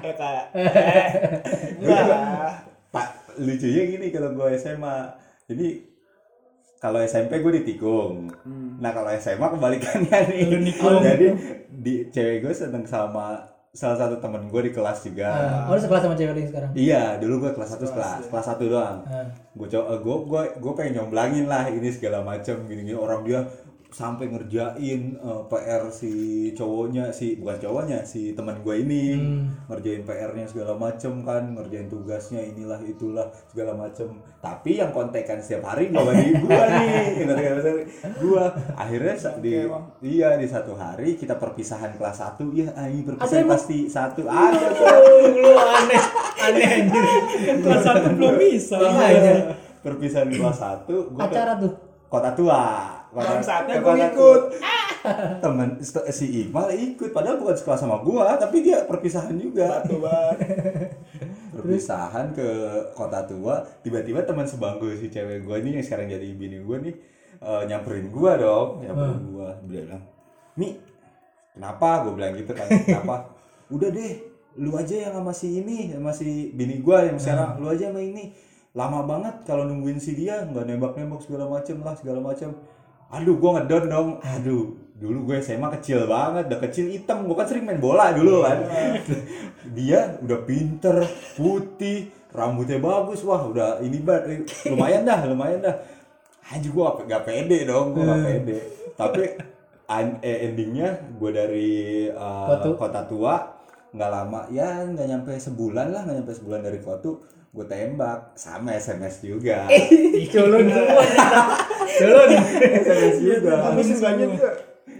Eh [laughs] kayak eh, enggak. Pak lucunya gini kalau gue SMA jadi kalau SMP gue ditikung. Nah kalau SMA kebalikannya nih. Nikung. jadi di cewek gue seneng sama salah satu temen gue di kelas juga. Ah, oh lu sekelas sama cewek yang sekarang? Iya, dulu gue kelas 1 kelas, kelas 1 doang. Ah. Gue coba gue gue gue pengen nyomblangin lah ini segala macam gini-gini. Orang dia sampai ngerjain eh, PR si cowoknya si bukan cowoknya si teman gue ini. Ngerjain PR-nya segala macem kan ngerjain tugasnya inilah itulah segala macem. Tapi yang kontekan setiap hari gue bagi [laughs] gue nih nggak gue akhirnya sa- di Bang. iya di satu hari kita perpisahan kelas 1 ya ini Ada perpisahan pasti satu. Ada Oh, [laughs] lu aneh aneh anjir kelas satu belum bisa. Iya, iya. perpisahan kelas 1 gue acara tuh kota tua. Kota, gua tua. ikut. temen st- si Iqbal ikut. Padahal bukan sekelas sama gua tapi dia perpisahan juga. [laughs] Perpisahan ke kota tua. Tiba-tiba teman sebangku si cewek gua nih yang sekarang jadi bini gua nih eh, nyamperin gua dong. Nyamperin gua. Dia bilang Mi kenapa? Gua bilang gitu kan kenapa? Udah deh lu aja yang sama si ini sama si bini gua yang sekarang. Lu aja sama ini lama banget kalau nungguin si dia nggak nembak-nembak segala macem lah segala macem. Aduh gua ngedon dong. Aduh dulu gue SMA kecil banget udah kecil hitam. Gua kan sering main bola dulu kan. [laughs] Dia udah pinter putih rambutnya bagus. Wah udah ini banget lumayan dah lumayan dah. Anjir gua gak, pede dong gua gak pede. Tapi eh, endingnya gua dari uh, Kota- kota tua nggak lama ya nggak nyampe sebulan lah nggak nyampe sebulan dari kota gue tembak sama SMS juga. Culun semua culun SMS juga. tapi dia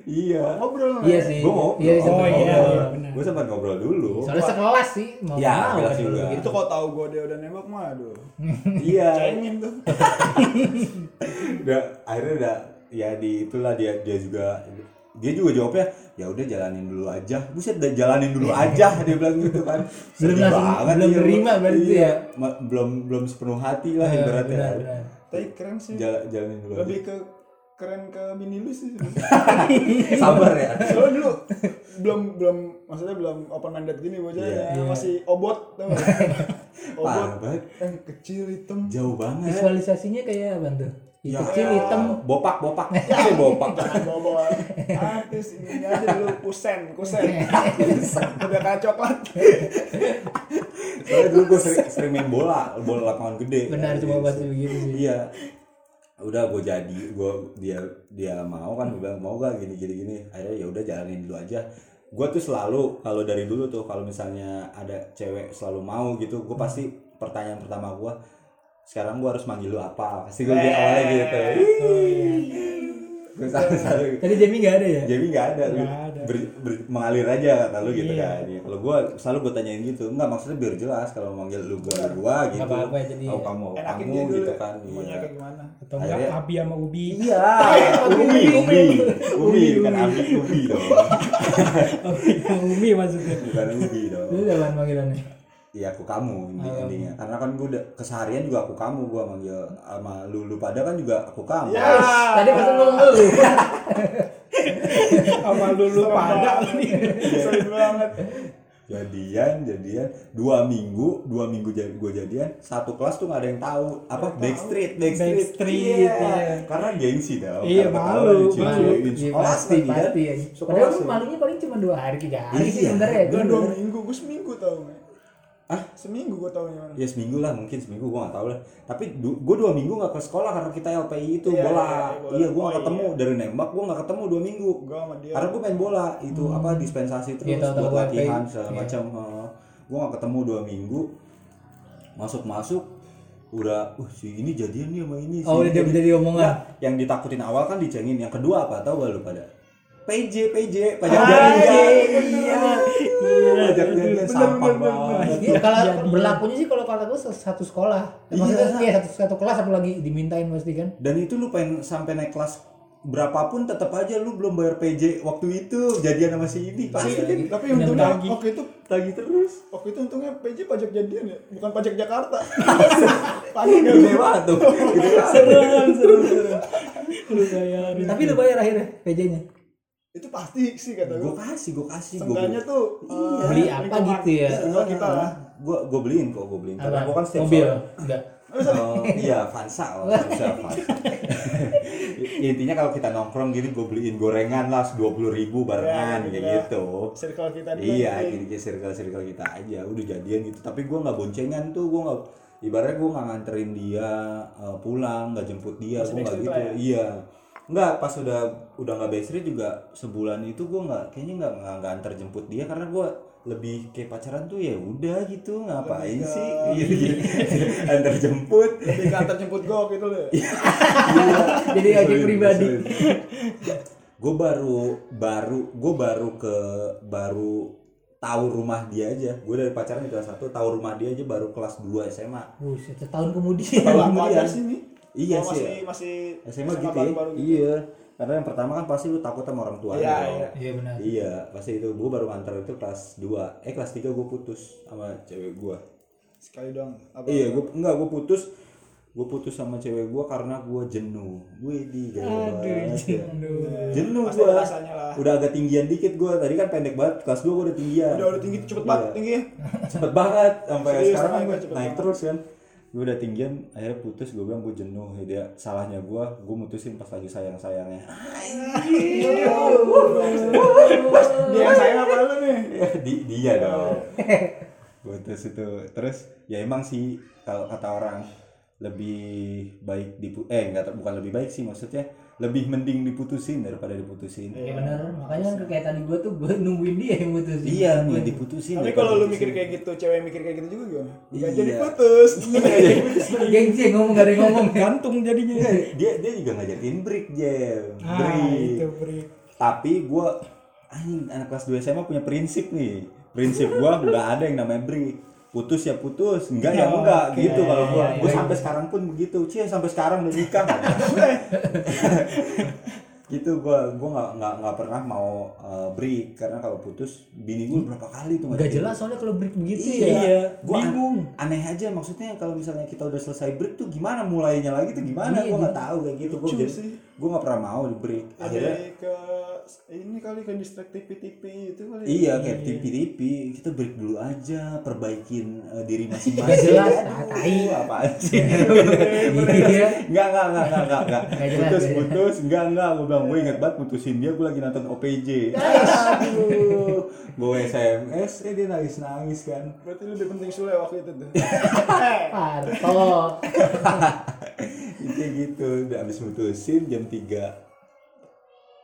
iya. Ngobrol iya sih. Gua mau- iya Oh, iya, ngobrol. iya, gue sempat ngobrol dulu. Soalnya sekelas sih mau Ya, mau. sekelas juga. itu kok tahu gue dia udah nembak mah aduh iya. Cengin tuh. Udah akhirnya udah ya di itulah dia dia juga dia juga jawabnya ya udah jalanin dulu aja buset udah jalanin dulu aja dia bilang gitu kan [laughs] Belum banget belum terima gua. berarti Iya, ya? ma- belum belum sepenuh hati lah Eh, ibaratnya benar, benar. tapi keren sih Jala- jalanin dulu lebih ke keren ke bini lu sih aja. [laughs] sabar ya soalnya dulu belum belum maksudnya belum open minded gini bocah Iya. ya. masih obot tau gak? [laughs] obot yang kecil hitam jauh banget visualisasinya kayak apa tuh Ya. kecil hitam. bopak bopak. [laughs] Masih bopak. Jangan bawa artis ini aja dulu kusen kusen. [laughs] Udah kayak coklat soalnya dulu gue sering, sering main bola bola lapangan gede. Benar cuma pasti begitu sih. Iya. Udah gue jadi gue dia dia mau kan gue bilang mau gak gini gini gini? Akhirnya ya udah jalanin dulu aja. Gue tuh selalu kalau dari dulu tuh kalau misalnya ada cewek selalu mau gitu gue pasti pertanyaan pertama gue sekarang gue harus manggil lu apa? Pasti gue awalnya gitu. Gue selalu selalu tadi Jamie nggak ada ya? Jadi nggak ada, lu Nggak ada. ber- ber- mengalir aja kata lu gitu Iya. kan. Ya, kalau gua selalu gua tanyain gitu enggak maksudnya biar jelas kalau manggil lu gua lu gua gitu. Nggak apa-apa, jadi oh kamu oh, enakin kamu gitu kan maunya iya. kayak gimana? Atau enggak Akhirnya- Abi sama Ubi? Iya umi umi umi bukan abi umi dong. [laughs] Umi maksudnya. Bukan umi dong. Itu apa panggilannya iya aku kamu inti- Oh. intinya karena kan gua udah keseharian juga aku kamu gua manggil sama lu lu pada kan juga aku kamu Ya. tadi pas ngomong lu [laughs] sama lulu pada sering banget jadian jadian dua minggu dua minggu jadi gue jadian satu kelas tuh nggak ada yang tahu apa backstreet backstreet, Backstreet, iya. karena gengsi dong Iya, Karena malu, malu. Iya, sekolah pasti kan. pasti ya. Padahal lu sih. malunya paling cuma dua hari tiga hari sih Iya. sebenarnya ya. gue dua minggu gue seminggu tau nggak Ah? seminggu gue tau gimana ya seminggu lah mungkin seminggu gue nggak tahu lah. Tapi gue dua minggu nggak ke sekolah karena kita LPI itu Iya, bola. iya, iya, bola. iya gue nggak Oh, ketemu. dari nembak gue nggak ketemu dua minggu. Gue sama dia. Karena gue main bola itu apa dispensasi terus Iya, buat gue latihan segala Iya. macam gue nggak ketemu dua minggu. Masuk masuk udah uh si ini jadian nih sama ini si Oh, ini udah jadi jadian." omongan. Nggak, yang ditakutin awal kan dicengin. Yang kedua apa? Tahu gak lu pada PJ PJ pajak Ah, jadian iya, iya pajak jadian sampah banget Iya, kalau Jadi- berlakunya sih kalau kata gue satu sekolah. Maksudnya Iya. iya satu satu kelas satu lagi dimintain pasti kan. dan itu lu pengen sampai naik kelas berapapun tetap aja lu belum bayar PJ waktu itu. Jadian sama si ini pasti kan tapi untungnya waktu itu lagi terus. waktu itu untungnya PJ pajak jadian ya bukan pajak Jakarta. [laughs] Gak gede banget tuh. Serem lu bayarin Tapi lu bayar akhirnya PJ-nya. Itu pasti sih kata gue gue kasih gue kasih gue Seenggaknya tuh eh, Beli apa gitu ya? kita lah. Gue gue beliin kok gue beliin karena gue kan setiap Mobil. Enggak. Oh, iya Vansa oh, Vansa Vansa. [laughs] Intinya kalau kita nongkrong gini gue beliin gorengan lah dua puluh ribu barengan Ya, kayak ya. gitu. Circle kita iya gini circle circle kita aja udah jadian gitu. Tapi gue nggak boncengan tuh gue nggak ibaratnya gue nggak nganterin dia eh, pulang nggak jemput dia gue nggak gitu. ya? iya nggak pas udah udah nggak backstreet juga sebulan itu gue nggak kayaknya nggak nggak nggak antar jemput dia karena gue lebih kayak pacaran tuh ya udah gitu ngapain Lebih ke- sih gitu, [laughs] gitu. antar jemput lebih ke antar jemput gue gitu loh. Jadi ojek pribadi. gue baru baru gue baru ke baru tahu rumah dia aja gue dari pacaran di kelas satu tahu rumah dia aja baru kelas 2 SMA Buset, setahun kemudian. Tahun Kalau aku kemudian. nih Iya Kalau sih. masih masih SMA gitu ya. baru-baru gitu. iya. Karena yang pertama kan pasti lu takut sama orang tua Iya, lu. iya. Iya benar. iya pasti itu. Gue baru nganter itu kelas 2 eh kelas 3 gue putus sama cewek gue sekali doang apa? Iya gue enggak gue putus. Gue putus sama cewek gue karena gue jenuh. Gue di aduh jenuh. Jenuh gue udah agak tinggian dikit gue tadi kan pendek banget. Kelas 2 gue udah tinggian. Udah udah tinggi cepet banget Iya. tinggi ya cepet banget. Sampai Serius, sekarang kan naik, naik terus kan gue udah tinggian akhirnya putus. Gue bilang gue jenuh. Ya dia salahnya gue gue mutusin pas lagi sayang sayangnya dia yang sayang apa lu nih? [laughs] Di dia dong. Putus itu. Terus ya emang sih kalau kata orang lebih baik dipu eh enggak bukan lebih baik sih maksudnya lebih mending diputusin daripada diputusin. Iya benar. Makanya kan kayak tadi gua tuh gua nungguin dia yang mutusin. iya nih diputusin tapi kalau lu mikir kayak gitu cewek mikir kayak gitu juga gimana? Nggak Iya. jadi putus. [laughs] Gengsi yang ngomong gak ada ngomong. gantung jadinya. Enggak, dia dia juga ngajakin break jam ah break. itu break. Tapi gue anjing anak kelas 2 SMA punya prinsip nih. Prinsip gue nggak ada yang namanya break putus ya putus enggak ya Oh, enggak gitu kalau gue Iya, gue iya. sampai sekarang pun begitu cie sampai sekarang udah nikah [laughs] gitu gue gue nggak nggak nggak pernah mau uh, break karena kalau putus bini gue berapa kali tuh Gak ngajakin. jelas soalnya kalau break begitu Iya, ya. gua an- bingung. aneh aja maksudnya kalau misalnya kita udah selesai break tuh gimana mulainya lagi tuh gimana Iya, gue nggak gitu. tahu kayak gitu Lucu jadi sih. Gue nggak pernah mau di break akhirnya jadi ke ini kali ke distrik TV TV itu kali Iya kayak tipi-tipi kita break dulu aja perbaikin eh, diri masing-masing. Jelas, ah, tai. apaan sih? [laughs] Iya. Enggak enggak enggak enggak enggak enggak. Nggak jelas, Putus nggak putus enggak enggak gue bilang gue inget banget putusin dia gue lagi nonton OPJ. Aduh. Gue SMS eh dia nangis nangis kan. berarti lebih penting Sule waktu itu tuh [laughs] Parto. [laughs] Kayak gitu udah habis mutusin jam 3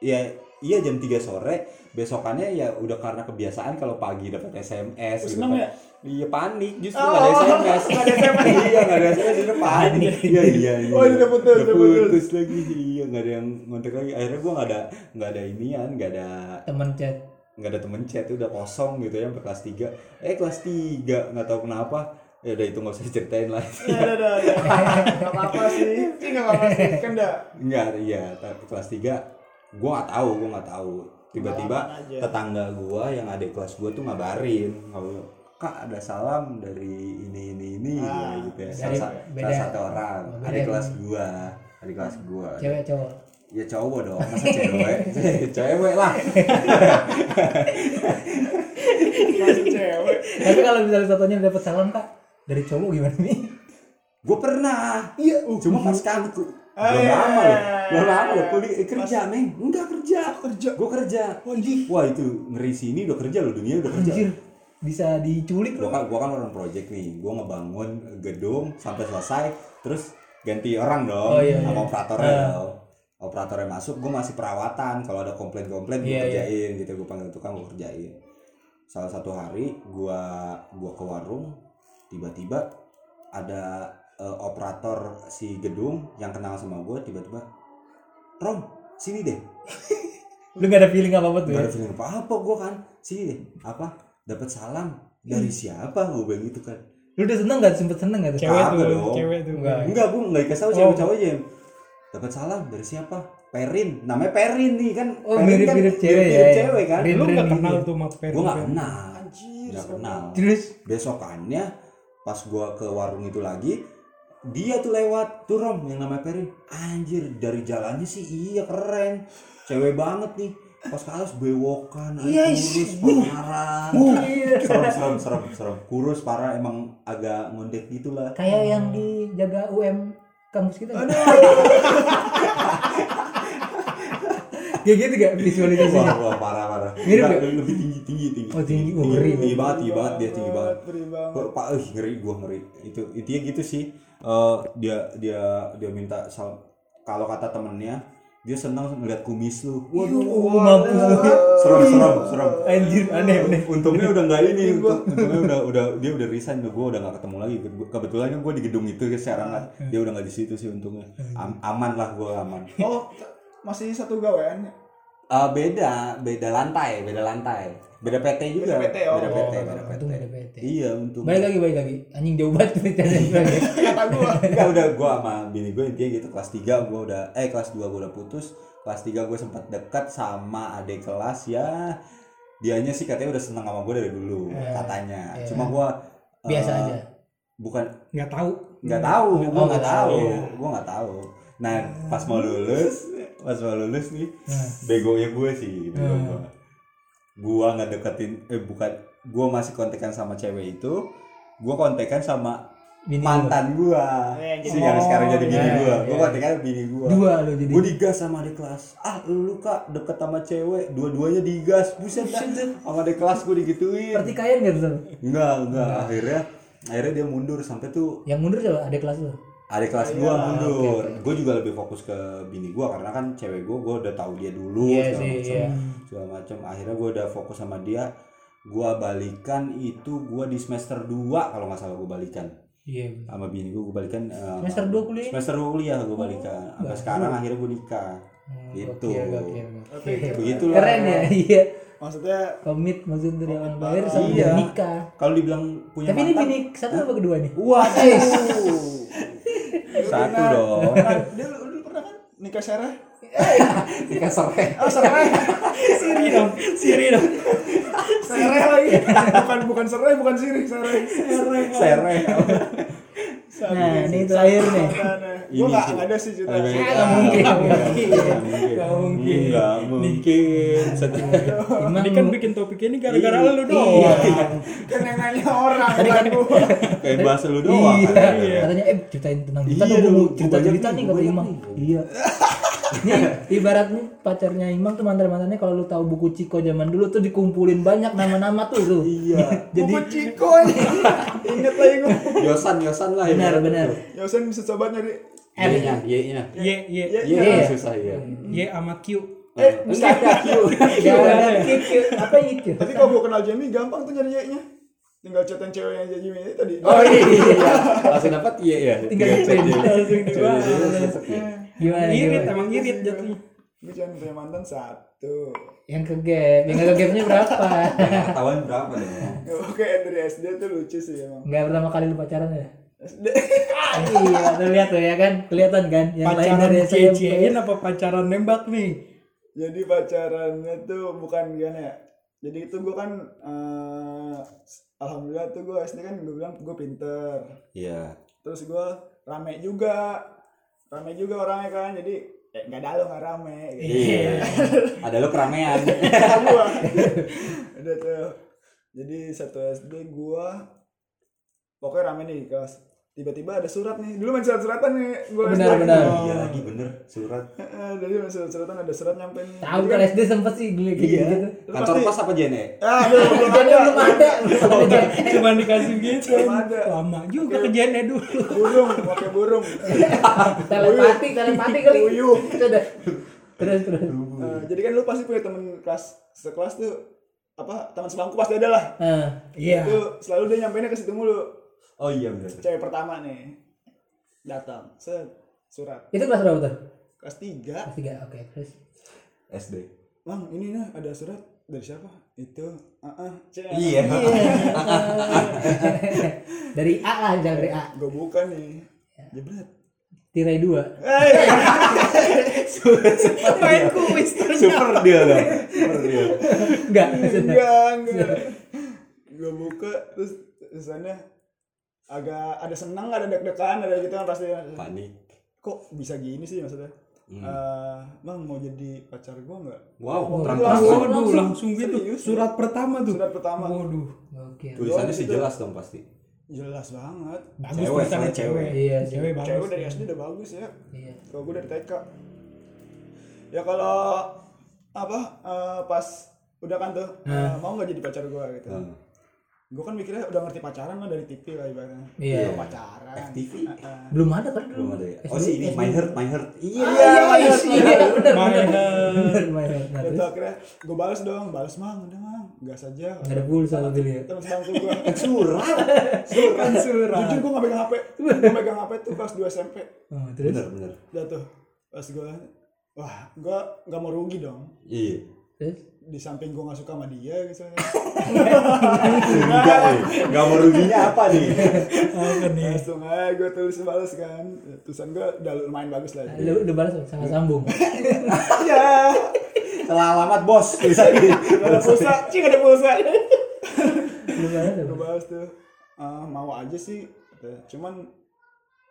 Ya iya jam 3 sore besokannya ya udah karena kebiasaan kalau pagi dapat SMS gitu seneng kan. ya? Iya panik justru Oh, nggak ada SMS. nggak ada SMS. [laughs] iya nggak ada SMS itu panik. Iya iya iya. Oh, udah putus, Udah udah putus. putus lagi. Iya nggak ada yang ngontek lagi. Akhirnya gua nggak ada nggak ada inian nggak ada Temen chat. nggak ada temen chat udah kosong gitu ya sampai kelas 3 eh kelas 3 nggak tahu kenapa ya udah itu nggak usah diceritain lah ya udah udah ya. nggak apa-apa sih [laughs] sih nggak apa-apa sih kan udah Enggak, iya, tapi kelas 3 gua nggak tahu, gua nggak tahu. Tiba-tiba tetangga gua yang adik kelas gua tuh ngabarin, kalau Kak ada salam dari ini ini ini Ah, gitu ya. dari- Salah, sa- beda. salah satu orang, Beda. adik kelas gua, adik kelas gua. Cewek cowok. Ya cowok dong, masa cewek? [laughs] [laughs] cewek lah. masih cewek Tapi kalau misalnya satunya dapat salam kak dari cowok gimana nih? Gua pernah. iya Cuma pas kan belum iya. lama loh. Belum lama loh kuliah eh, kerja, Meng. Enggak kerja. kerja Gua kerja. Wah, itu ngeri sini udah kerja loh, dunia udah kerja. Anjir bisa diculik loh. kan gua kan orang project nih gua ngebangun gedung sampai selesai terus ganti orang dong Oh, iya, sama iya. operatornya Ah. dong operatornya masuk gua masih perawatan kalau ada komplain komplain gua Iya, iya. kerjain gitu gua panggil tukang gua kerjain salah satu hari gua gua ke warung tiba-tiba ada eh, operator si gedung yang kenal sama gua tiba-tiba Rom sini deh [laughs] Lu gak ada feeling apa apa tuh Gak ya? ada feeling apa apa gua kan sini deh apa dapat salam dari siapa gua bilang gitu kan Lu udah seneng gak? Sempet seneng gak tuh? cewek Apa tuh dong? cewek tuh Enggak. Enggak, gue enggak dikasih tahu Oh. cewek aja. Dapat salam dari siapa? Perin namanya Perin nih kan Oh, Perin mirip-mirip kan, cewek ya, mirip ya. cewek kan Rin- lu nggak kenal tuh sama Peri gue nggak Peri? kenal Anjir. nggak kenal terus besokannya pas gua ke warung itu lagi dia tuh lewat tuh rom yang namanya Perin anjir dari jalannya sih iya keren. Cewek banget nih. Pas ke atas bewokan Iya, kurus parah serem serem serem serem. Kurus parah emang agak ngondek gitulah. Kayak yang dijaga UM kampus kita [laughs] kayak gitu gak visualisasinya wah, wah parah parah. Mirip nggak? lebih tinggi tinggi tinggi. Oh, tinggi. Oh, ngeri. tinggi banget tinggi banget dia tinggi banget. Ngeri pak eh ngeri gua ngeri. Itu intinya gitu sih. Eh, dia dia dia minta kalau kata temennya dia senang melihat kumis lu. Waduh oh, mampus serem serem serem. Anjir aneh aneh. Untungnya udah nggak ini untung- untungnya udah udah dia udah resign gue udah nggak ketemu lagi. Kebetulan kan gue di gedung itu sekarang kan dia udah nggak di situ sih untungnya. Am- aman lah gue aman. Oh, masih satu gawean. Ah, beda beda lantai beda lantai. Beda PT juga. Beda PT, oh. beda PT Oh, beda untung PT ada PT. iya untung. Balik lagi balik lagi. Anjing jauh banget ceritanya [laughs] Kata gua. Enggak udah gua sama bini gue intinya gitu. Kelas 3 gua udah eh kelas 2 gua udah putus. Kelas 3 gue sempat dekat sama adik kelas ya. Dianya sih katanya udah seneng sama gue dari dulu Eh, katanya. iya. cuma gua biasa aja. bukan nggak tahu. Nggak tahu Oh, gua nggak nggak tahu. tahu. gua nggak tahu. Nah pas mau lulus pas mau lulus nih Nah. begonya gue sih bego Hmm. gua. Gua nggak deketin eh bukan gua masih kontekan sama cewek itu gua kontekan sama Bini mantan gua. Eh, si jadi- yang sekarang jadi bini iya, gua. iya. gua kontekan bini gua. Dua lo jadi. Gua digas sama adik kelas. Ah lu kak deket sama cewek. Dua-duanya digas. Buset dah sama adik kelas gua digituin. Pertikaian gak tuh enggak enggak akhirnya akhirnya dia mundur sampai tuh yang mundur coba ada kelas lo adik kelas Iya, gua oke, mundur. oke. gua juga lebih fokus ke bini gua karena kan cewek gua gua udah tahu dia dulu Iya segala sih, macam iya. segala macam akhirnya gua udah fokus sama dia. Gua balikan itu gua di semester 2 kalau nggak salah gua balikan. Iya. Sama bini gue gue balikan eh, Semester dua kuliah? Oh, semester dua kuliah gue balikan. sampai bagus. sekarang akhirnya gue nikah. Hmm, Gitu. gokil, Oke, gokil. begitulah. Keren ya iya. Maksudnya komit maksud dari awal bayar sampai Iya. nikah. Kalau dibilang punya tapi ini mantan bini satu apa kedua nih? Waduh [laughs] satu dong. Nah, dia lu, lu pernah kan nikah Sarah? [laughs] nikah sore Oh, Sarah. siri dong. Siri dong. Sarah lagi. bukan bukan Sarah, bukan Siri, Sarah. sere nah ini terakhir nih Gue Ini gak sih. ada sih cerita. Nggak nggak mungkin, nggak nggak mungkin. Nggak mungkin. nggak ini [laughs] kan bikin topik ini gara-gara Iya. lu doang iya Kan yang nanya orang, Tadi kan- [laughs] kayak bahasa lu doang iya kan? katanya eh ceritain tentang kita Iya dong cerita cerita nih, kata Imam iya nih ibaratnya pacarnya Imam tuh mantan mantannya kalau lu tahu buku Ciko zaman dulu tuh dikumpulin banyak nama-nama tuh tuh iya jadi [laughs] Buku Ciko nih. Ingat lagi gue. yosan yosan lah benar ibaratnya benar tuh. Yosen bisa coba nyari. R Y-nya Y Y Iya, Y Iya. susah ya Y sama Q Eh, enggak ada Q [laughs] Gak ada Q apa itu tapi kalau gue kenal Jamie gampang tuh nyari Y-nya. Tinggal chatin ceweknya aja Jamie itu tadi. Oh iya, langsung dapat iya ya. Tinggal dia. langsung dibahas. ya. gimana irit emang irit jatuhnya Gue cuma punya mantan satu. yang ke gap yang ke gapnya berapa Yang Ketahuan berapa dong? Oke dari SD tuh lucu sih emang. nggak pertama kali lu pacaran ya. Iya tuh lihat tuh ya kan kelihatan kan yang lain pacaran dari SMP cie apa pacaran nembak nih Jadi pacarannya tuh bukan gimana ya. Jadi itu gue kan eh, alhamdulillah tuh gue SD kan gue bilang gue pinter. Iya. Terus gue rame juga. Rame juga orangnya kan. Jadi eh nggak ada lo nggak rame. Gitu. Iya. [laughs] Ada lo keramaian. gua. Udah tuh. Jadi satu SD gua pokoknya rame nih kelas. Tiba-tiba ada surat nih. Dulu main surat-suratan nih gua Benar, SD. benar. Iya lagi bener surat. Heeh, Jadi main surat-suratan ada surat nyampe nih. tahu kan SD sempet sih gue kayak Iya. gitu Kantor pasti- pos apa Jene? Ah, [laughs] belum ada. belum ada [laughs] cuma dikasih gitu Belum ada. lama juga ke Jene dulu Burung, pakai burung. [laughs] telepati telepati kali Uyuh. Terus terus Eh, jadi kan lu pasti punya temen kelas sekelas tuh apa teman sebangku pasti ada lah. Nah, iya Itu selalu dia nyampeinnya ke situ mulu. Oh iya bener. Cewek pertama nih datang, set surat. Itu kelas berapa tuh? Kelas 3 kelas tiga oke terus? SD. Bang, ini nah ada surat dari siapa? Itu, ah, ah, cek. Iya. [laughs] dari A lah jangan dari A. Gue buka nih. Jebret. tirai dua. Eh, [laughs] main kuis ternyata super deal dong super deal. Enggak, enggak enggak. Gue buka terus tulisannya agak ada senang ada deg-degan ada gitu kan pasti. Panik. Kok bisa gini sih maksudnya? Hmm. Eh, bang mau jadi pacar gue nggak? Wow Oh, terang langsung. terangan waduh langsung. gitu. Serius? surat pertama tuh. Surat pertama. Waduh. Oke. tulisannya sih Gitu. jelas dong pasti. Jelas banget. Bagus Cewek, tulisannya cewek. cewek. Iya cewek bagus cewek dari SD udah bagus ya. Iya. kalau gue dari TK ya kalau apa eh, pas udah kan tuh eh, mau nggak jadi pacar gue gitu. Hmm. Gue kan mikirnya udah ngerti pacaran lah dari TV lah ibaratnya. Iya. Udah pacaran. FTV? Belum ada kan belum ada ya? Oh sih ini my heart my heart. Iya Iya, iya, iya, benar, My benar. heart. Benar, [laughs] my heart. Nah, tuh akhirnya gue balas dong balas mang udah mang. Gas aja nggak ada pulsa tapi ya. teman sebangku gue surat. Kan surat. Jujur gue gak pegang HP [laughs] gue megang HP tuh pas 2 SMP Oh, terus? Bener bener. Udah tuh pas gue wah gue gak mau rugi dong. Iya. Terus di samping gue gak suka sama dia gitu [laughs] enggak eh. Nggak mau ruginya apa nih? Nih? Langsung aja gue tulis balas kan. Tulisan gue udah lumayan bagus lah. Lu udah balas sama sambung. [laughs] ya. Salah alamat bos tulisannya gak ada pulsa. [laughs] Cing ada pulsa. Lu balas tuh. "Ah, mau aja sih. Cuman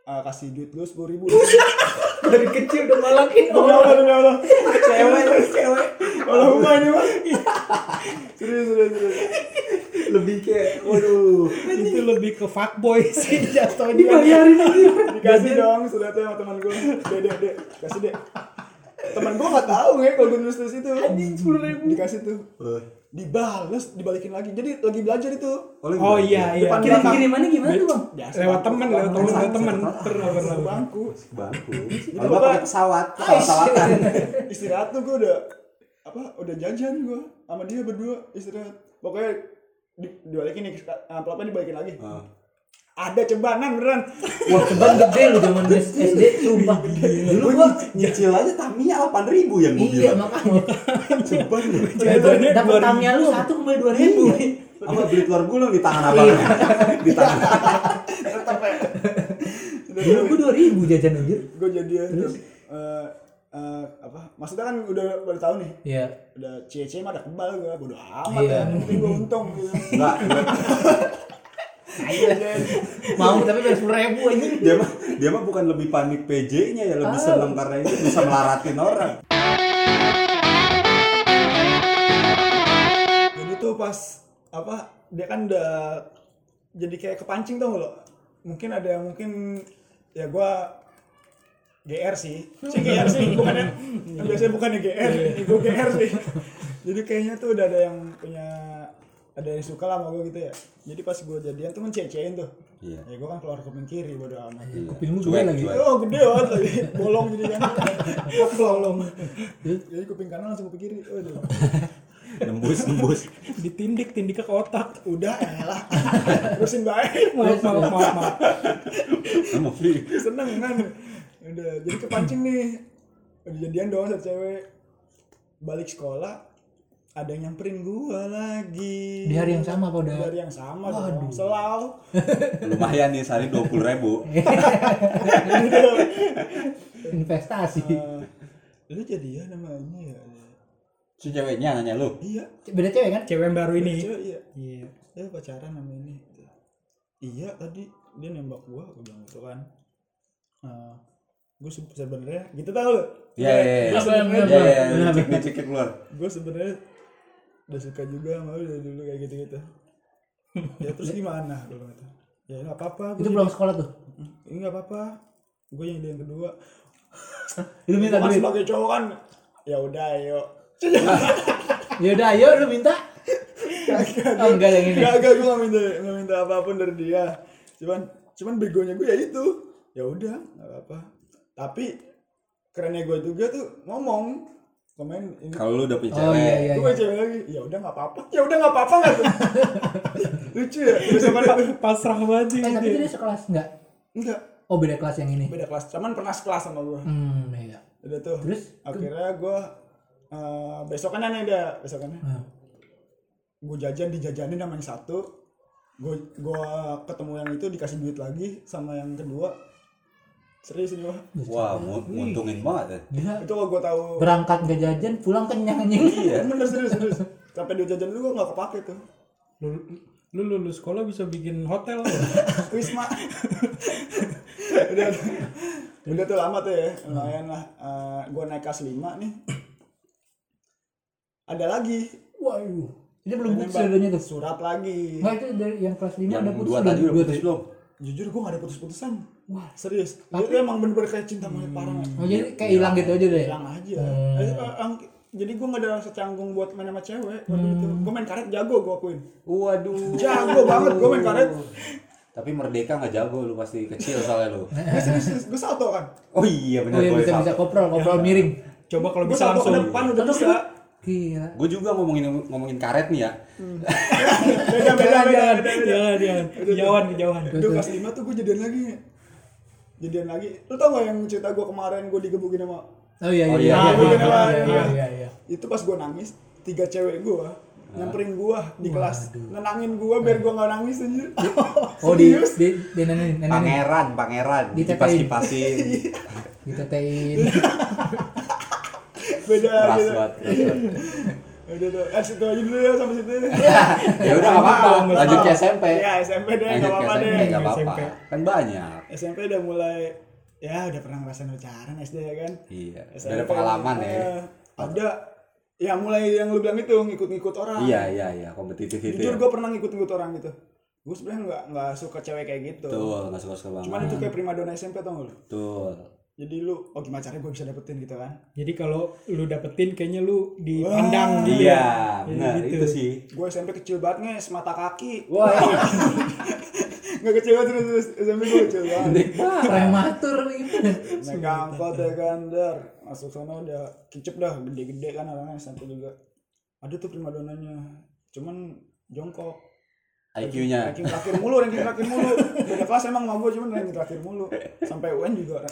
ah, kasih duit lu sepuluh ribu. [laughs] Dari kecil udah malakin demi Allah demi Allah. cewek cewek. Allahumma ini mah serius serius serius. Lebih kayak waduh. Itu lebih ke fuckboy sih [laughs] jatuhnya. Dibayarin aja. dikasih dong suratnya sama teman gue deh deh deh kasih deh teman gue nggak tahu nggak kalau gue nulis itu. Sepuluh ribu. Dikasih tuh dibales dibalikin lagi. Jadi lagi belajar itu. Oh iya iya. Depan Kirim belakang. kirimannya gimana tuh bang? Biasa, lewat bangku, temen lewat bangku, temen lewat temen. Bangku, pernah pernah. Bangku. Bangku. Jadi kalau nggak pokoknya- pakai pesawat pesawatan. [laughs] Istirahat tuh gue udah apa udah jajan gue sama dia berdua istirahat. Pokoknya di, dibalikin nih amplopnya dibalikin lagi. Ah. Ada cebanan beneran. Wah ceban gede lu zaman SD sumpah. Dulu gue gua nyicil aja Tamiya delapan ribu yang gue iya bilang. makanya. [laughs] Ceban Jajannya dapat 2000. tamnya lu satu kembali dua ribu. sama beli telur gulung di tangan abangnya [laughs] di tangan. Dulu gua dua ribu jajan anjir. gue jadian tuh eh, eh, apa? Maksudnya kan udah baru tahu nih. Iya. udah cie-cie mah ada kebal gue bodo amat Iya. ya. Penting gue untung gitu. Enggak. [laughs] [laughs] Mau tapi bayar sepuluh ribu anjir. dia mah dia mah bukan lebih panik PJ-nya ya lebih seneng karena itu bisa melaratin orang. Jadi tuh pas apa dia kan udah jadi kayak kepancing tau nggak lo? Mungkin ada yang mungkin ya gua GR sih. Sih [laughs] GR sih bukannya kan biasanya bukannya GR gue GR sih. Jadi kayaknya tuh udah ada yang punya ada yang suka lah sama gue gitu ya. Jadi pas gue jadian tuh mencecein tuh. Iya. Ya gue kan keluar kuping kiri bodo amat. Kuping lu gede lagi. oh gede banget lagi. Bolong jadi kan. [laughs] Bolong. Jadi kuping kanan langsung kuping kiri. Waduh. [laughs] Nembus nembus. Ditindik tindik ke otak. Udah elah. [laughs] Terusin baik maaf maaf maaf maaf. Sama free? Seneng kan? Udah jadi kepancing nih. Udah jadian dong sama cewek. Balik sekolah ada yang nyamperin gua lagi. Di hari yang sama apa udah? di hari yang sama dong. Selau lumayan nih sehari dua puluh ribu. [laughs] Investasi. Eh, lu jadian sama ini ya? Si ceweknya nanya lu? Iya. Beda cewek kan? cewek yang baru ini. Cewek iya. Iya. Ya pacaran sama ini. Iya tadi dia nembak gua gua bilang gitu kan. Eh, gue sebenarnya gitu tau lu? Iya iya iya. Iya iya iya. Keluar. Gue sebenarnya udah suka juga sama lu dari dulu kayak gitu gitu [laughs] ya terus gimana gue kata ya nggak apa-apa Itu pulang sekolah tuh. ini nggak apa-apa gue yang yang kedua Lu minta duit. sebagai cowok kan ya udah ayo [laughs] Ya udah ayo lu minta. Oh enggak yang ini. Gak, gak, gue gak minta, gak minta apa pun dari dia. Cuman, cuman begonya gue ya itu. Ya udah, gak apa-apa. Tapi kerennya gue juga tuh ngomong, komen ini. kalau lu udah punya Oh cewek iya iya. gue punya cewek lagi. Ya udah nggak apa-apa. Ya udah nggak apa-apa nggak tuh. [laughs] Lucu ya. Terus apa pasrah banget sih Eh tapi dia. dia sekelas enggak? Enggak, Oh beda kelas yang ini. beda kelas. Cuman pernah sekelas sama gue. Hmm iya. Udah tuh. Terus? akhirnya gue uh, besokannya nih dia besokannya. Hmm. gue jajan dijajanin sama yang satu gue gua ketemu yang itu dikasih duit lagi sama yang kedua serius ini gua Wah, mu- nguntungin banget ya. Gila. itu kalau gua tahu Berangkat gak jajan, pulang kenyang anjing. iya [laughs] bener serius serius sampai duit jajan itu gua nggak kepake tuh lu, lu lulus sekolah bisa bikin hotel ya? [laughs] Wisma [laughs] udah udah tuh lama tuh ya lumayan lah Eh, gua naik kelas 5 nih ada lagi Waduh. Ini belum putus Nembak. adanya tuh. surat lagi Enggak itu dari yang kelas 5 Yang ada putus dua tadi udah Dua putus tuh. belum? jujur gua gak ada putus-putusan wah serius? Dia tuh emang bener-bener kayak cinta monyet parah Oh jadi kayak hilang gitu aja deh. hilang aja. Eh, eh, ang- jadi gua gak ada rasa canggung buat main sama cewek waktu itu. Gua main karet jago gua akuin. Waduh. jago banget gua main karet. [laughs] Tapi Merdeka nggak jago lu pasti kecil soalnya lu. [laughs] Eh, serius, gua salto kan? Oh iya Oh benar iya boleh bisa bisa. Koprol, koprol miring. coba kalau gua bisa salto ke langsung depan udah bisa. Gila. Gue juga ngomongin ngomongin karet nih ya. [laughs] beda beda beda jangan beda, beda. jangan jangan kejauhan kejauhan. Itu kelas 5 tuh gue jadian lagi Jadian lagi Lu tau gak yang cerita gue kemarin gue digebukin sama Oh iya iya. Oh, iya, iya, iya, iya, iya, iya, iya, iya. iya, iya. Itu pas gue nangis Tiga cewek gue Nyamperin gue di kelas Nenangin gue biar gue gak nangis aja [laughs] Oh di di di nenek Pangeran, pangeran. Kipas kipasin. [laughs] ditetein. [laughs] Beda gitu keras banget. Udah tuh Eh situ aja dulu ya sampai situ Ya udah nggak apa-apa. Lanjut ke SMP. Ya SMP deh gak apa-apa deh nggak apa-apa. Kan banyak. SMP udah mulai Ya udah pernah ngerasain pacaran SD ya kan Iya. Udah SMP, ada pengalaman ya. Ada Ya mulai yang lu bilang itu ngikut-ngikut orang Iya iya iya kompetitif itu. Jujur ya. gue pernah ngikut-ngikut orang gitu. Gue sebenarnya nggak nggak suka cewek kayak gitu. Betul, nggak suka-suka banget. Cuman itu kayak primadona SMP tau gak lu? Betul. Jadi lu, oh gimana caranya gue bisa dapetin gitu kan? jadi kalau lu dapetin kayaknya lu dipandang Wah, dia Iya, Jadi benar gitu. itu sih. Gue SMP kecil banget nge, semata kaki. Wah, [laughs] Nggak banget terus, terus SMP gue banget. Prematur gitu. Naik angkot ya kan, dar. Masuk sana udah kicep dah, gede-gede kan orangnya SMP juga. Ada tuh primadonanya, cuman jongkok. IQ-nya. Ranking terakhir mulu, ranking terakhir mulu. Beda kelas emang sama gue, cuman ranking terakhir mulu. Sampai UN juga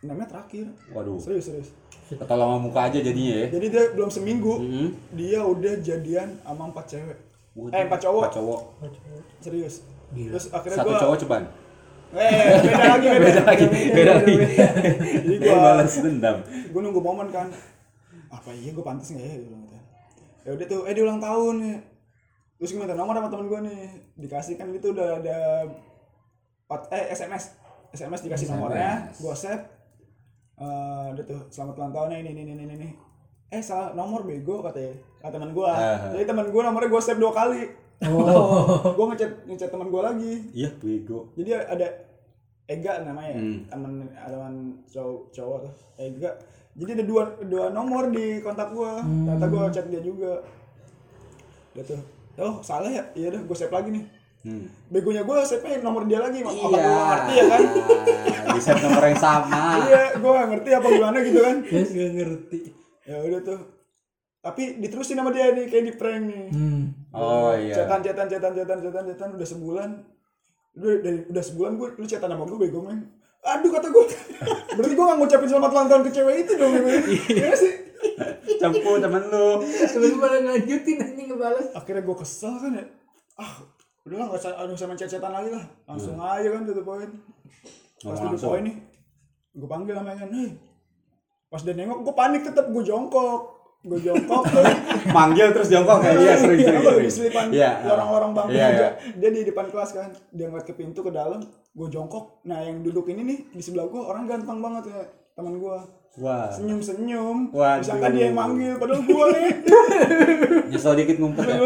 namanya terakhir. Waduh. Serius, serius. Ketolong sama muka aja jadinya ya. Jadi dia belum seminggu, Hmm. dia udah jadian sama empat cewek. Waduh, Eh empat cowok, Empat cowok. serius. Gila. Terus akhirnya Satu gua, cowok ceban. eh beda lagi, beda, Beda lagi. Beda lagi. Jadi [laughs] Dia gua, balas dendam. gua nunggu momen kan. Apa iya gue pantas nggak ya? Gitu. Ya udah tuh, eh dia ulang tahun nih. Terus gue minta nomor sama temen gue nih. Dikasih kan itu udah ada pat- eh SMS, SMS dikasih nomornya, gue save. Eh, udah tuh selamat ulang tahunnya ini ini ini ini ini. Eh salah nomor bego katanya. Kata teman gue. Ah. Jadi teman gue nomornya gue save dua kali. Oh. [laughs] gue ngechat ngechat teman gue lagi Iya, bego. jadi ada Ega namanya Hmm. teman teman cowok cowok tuh Ega jadi ada dua dua nomor di kontak gue ternyata gue chat dia juga dia tuh oh salah ya iya udah gue save lagi nih Hmm. begonya gue save nomor dia lagi apa Iya. gue ngerti ya kan [laughs] Di set nomor yang sama. iya gue gak ngerti apa gimana gitu kan Yes, gak ngerti ya udah tuh tapi diterusin sama dia nih kayak di prank nih Hmm. Oh iya. Cetan, cetan, cetan, cetan, cetan, cetan, udah sebulan. Udah, dari, udah sebulan gue, lu cetan sama gue bego men. Aduh kata gue, [laughs] berarti gue gak ngucapin selamat ulang tahun ke cewek itu dong. Iya sih. Cempu temen lu. Terus malah lanjutin anjing ngebales. Akhirnya gue kesel kan ya. Ah, udah lah gak usah, aduh sama cetan lagi lah. Langsung aja kan tutup poin. Pas langsung. poin nih, gue panggil namanya kan, hei. Pas dia nengok, gue panik tetep, gue jongkok. Gue jongkok tuh. [laughs] Manggil terus jongkok kayak iya sering Iya, sering. sering. di selipan Iya. lorong-lorong bangku Iya, aja. iya. Dia di depan kelas kan. Dia ngeliat ke pintu ke dalam, gue jongkok. Nah, yang duduk ini nih di sebelah gue orang ganteng banget ya, teman gue. Wah. Senyum-senyum. Waduh. Disangka dia yang manggil, padahal gue nih. [laughs] Nyesel dikit ngumpet ya.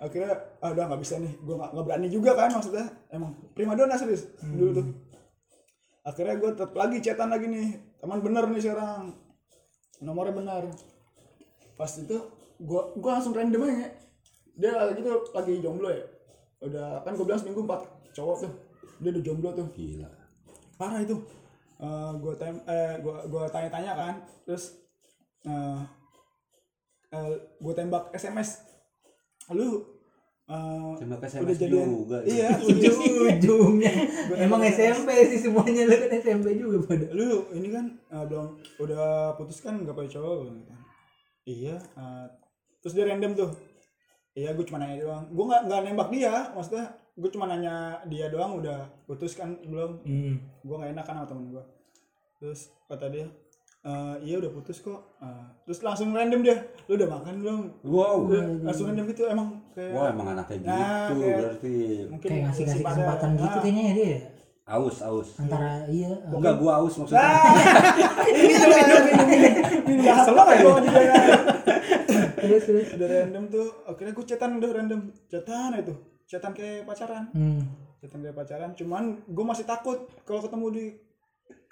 Akhirnya, ah udah gak bisa nih. Gue gak, nggak berani juga kan maksudnya. Emang primadona serius dulu tuh. Akhirnya gue tetap lagi chatan lagi nih. Teman bener nih sekarang. Nomornya benar. Pas itu gue gua langsung random aja. Dia lagi tuh lagi jomblo ya. Udah kan gue bilang seminggu empat cowok tuh. Dia udah jomblo tuh. Gila. Parah itu. Eh gue tem eh gua gua tanya-tanya kan. Terus eh eh, gue tembak SMS. Lu eh, Tembak SMS udah jadian juga. iya [laughs] Ujung-ujungnya. Emang SMP sih semuanya lu kan SMP juga pada. lu ini kan eh, belum udah putus kan gak punya cowok gitu kan iya. Eh, terus dia random tuh. Iya gue cuma nanya doang. Gue nggak nggak nembak dia maksudnya gue cuma nanya dia doang udah putus kan belum. Hmm. gue nggak enak kan sama temen gue terus kata dia "Eh, iya udah putus kok. Eh, terus langsung random dia lu udah makan belum? Wow. Langsung random gitu emang kayak wah emang anaknya gitu Nah, kayak- berarti. mungkin kayak ngasih ngasih kesempatan gitu Ah. kayaknya ya dia ya. Aus aus antara iya enggak gua aus maksudnya minum minum minum minum banget gue juga terus terus udah random tuh akhirnya gue chatan udah random chatan itu chatan kayak pacaran hmm. chatan kayak pacaran cuman gue masih takut kalau ketemu di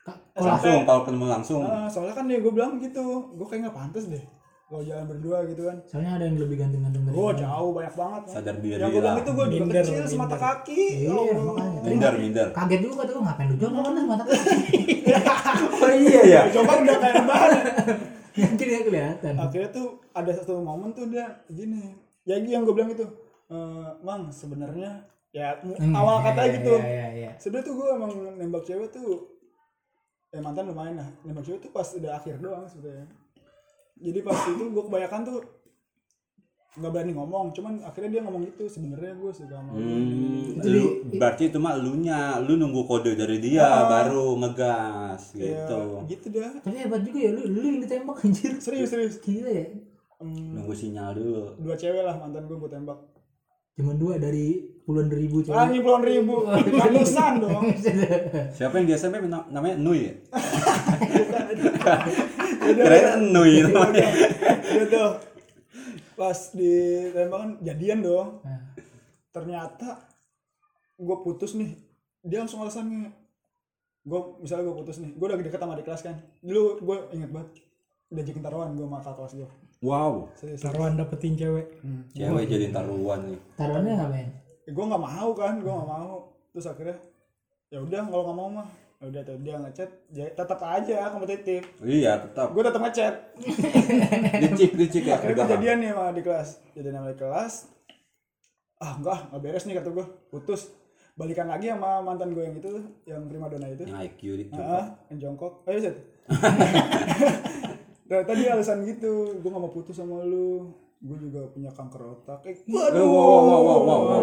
Ka- langsung kalau ketemu langsung Ah, soalnya kan dia gue bilang gitu gue kayak nggak pantas deh kalau jalan berdua gitu kan. Soalnya ada yang lebih ganteng-ganteng dari gue kamu. jauh banyak banget. Sadar diri yang gue bilang itu gue juga Minder, kecil semata kaki. Iya Oh, makanya. Minder minder. kaget juga tuh ngapain lu jomblo kan mata [laughs] oh iya ya [laughs] coba udah kayak banget ya kelihatan. Akhirnya tuh ada satu momen tuh dia gini. Ya yang gue bilang itu "Eh, mang sebenarnya ya Hmm, awal iya, katanya iya, gitu. iya, iya, iya. sebenarnya tuh gue emang nembak cewek tuh eh mantan lumayan lah. Nembak cewek tuh pas udah akhir doang sebenarnya jadi pas itu gue kebanyakan tuh nggak berani ngomong cuman akhirnya dia ngomong gitu sebenarnya gue suka sama lu." Hmm, Itu lu, berarti itu mah lu nya lu nunggu kode dari dia Ah. baru ngegas Ya, gitu. gitu dah. Tapi hebat juga ya lu lu yang ditembak anjir. Serius serius. Gila ya. Hmm, nunggu sinyal dulu. dua cewek lah mantan gue gue tembak. Cuma dua dari puluhan ribu cewek. Ah ini puluhan ribu. [laughs] Ratusan dong. [laughs] Siapa yang di SMP na- namanya Nui ya? [laughs] Udah, kirain Nui namanya udah tuh pas di tembakan jadian dong. Nah, ternyata gue putus nih. Dia langsung alasannya gue misalnya gue putus nih gue udah deket sama di kelas kan. Dulu gue inget banget udah jadi taruhan gue sama kakak kelas gue wow. Serius taruhan dapetin cewek. Cewek jadi taruhan nih. Taruhannya ngapain? Gue nggak mau kan gue nggak mau. Terus akhirnya ya udah kalau nggak mau mah udah tuh dia ngechat ya tetap aja kompetitif. Iya tetap gue tetap ngechat. [laughs] Licik licik ya akhirnya gue udah. jadian nih sama di kelas. Jadian sama di kelas ah enggak nggak beres nih kata gue putus. Balikan lagi sama mantan gue yang itu yang prima dona itu. Yang IQ di ah yang jongkok. Ayo set [laughs] Nah, tadi alasan gitu, gue gak mau putus sama lu. Gue juga punya kanker otak. Eh, Eh, waduh. wow, wow, wow, wow, wow.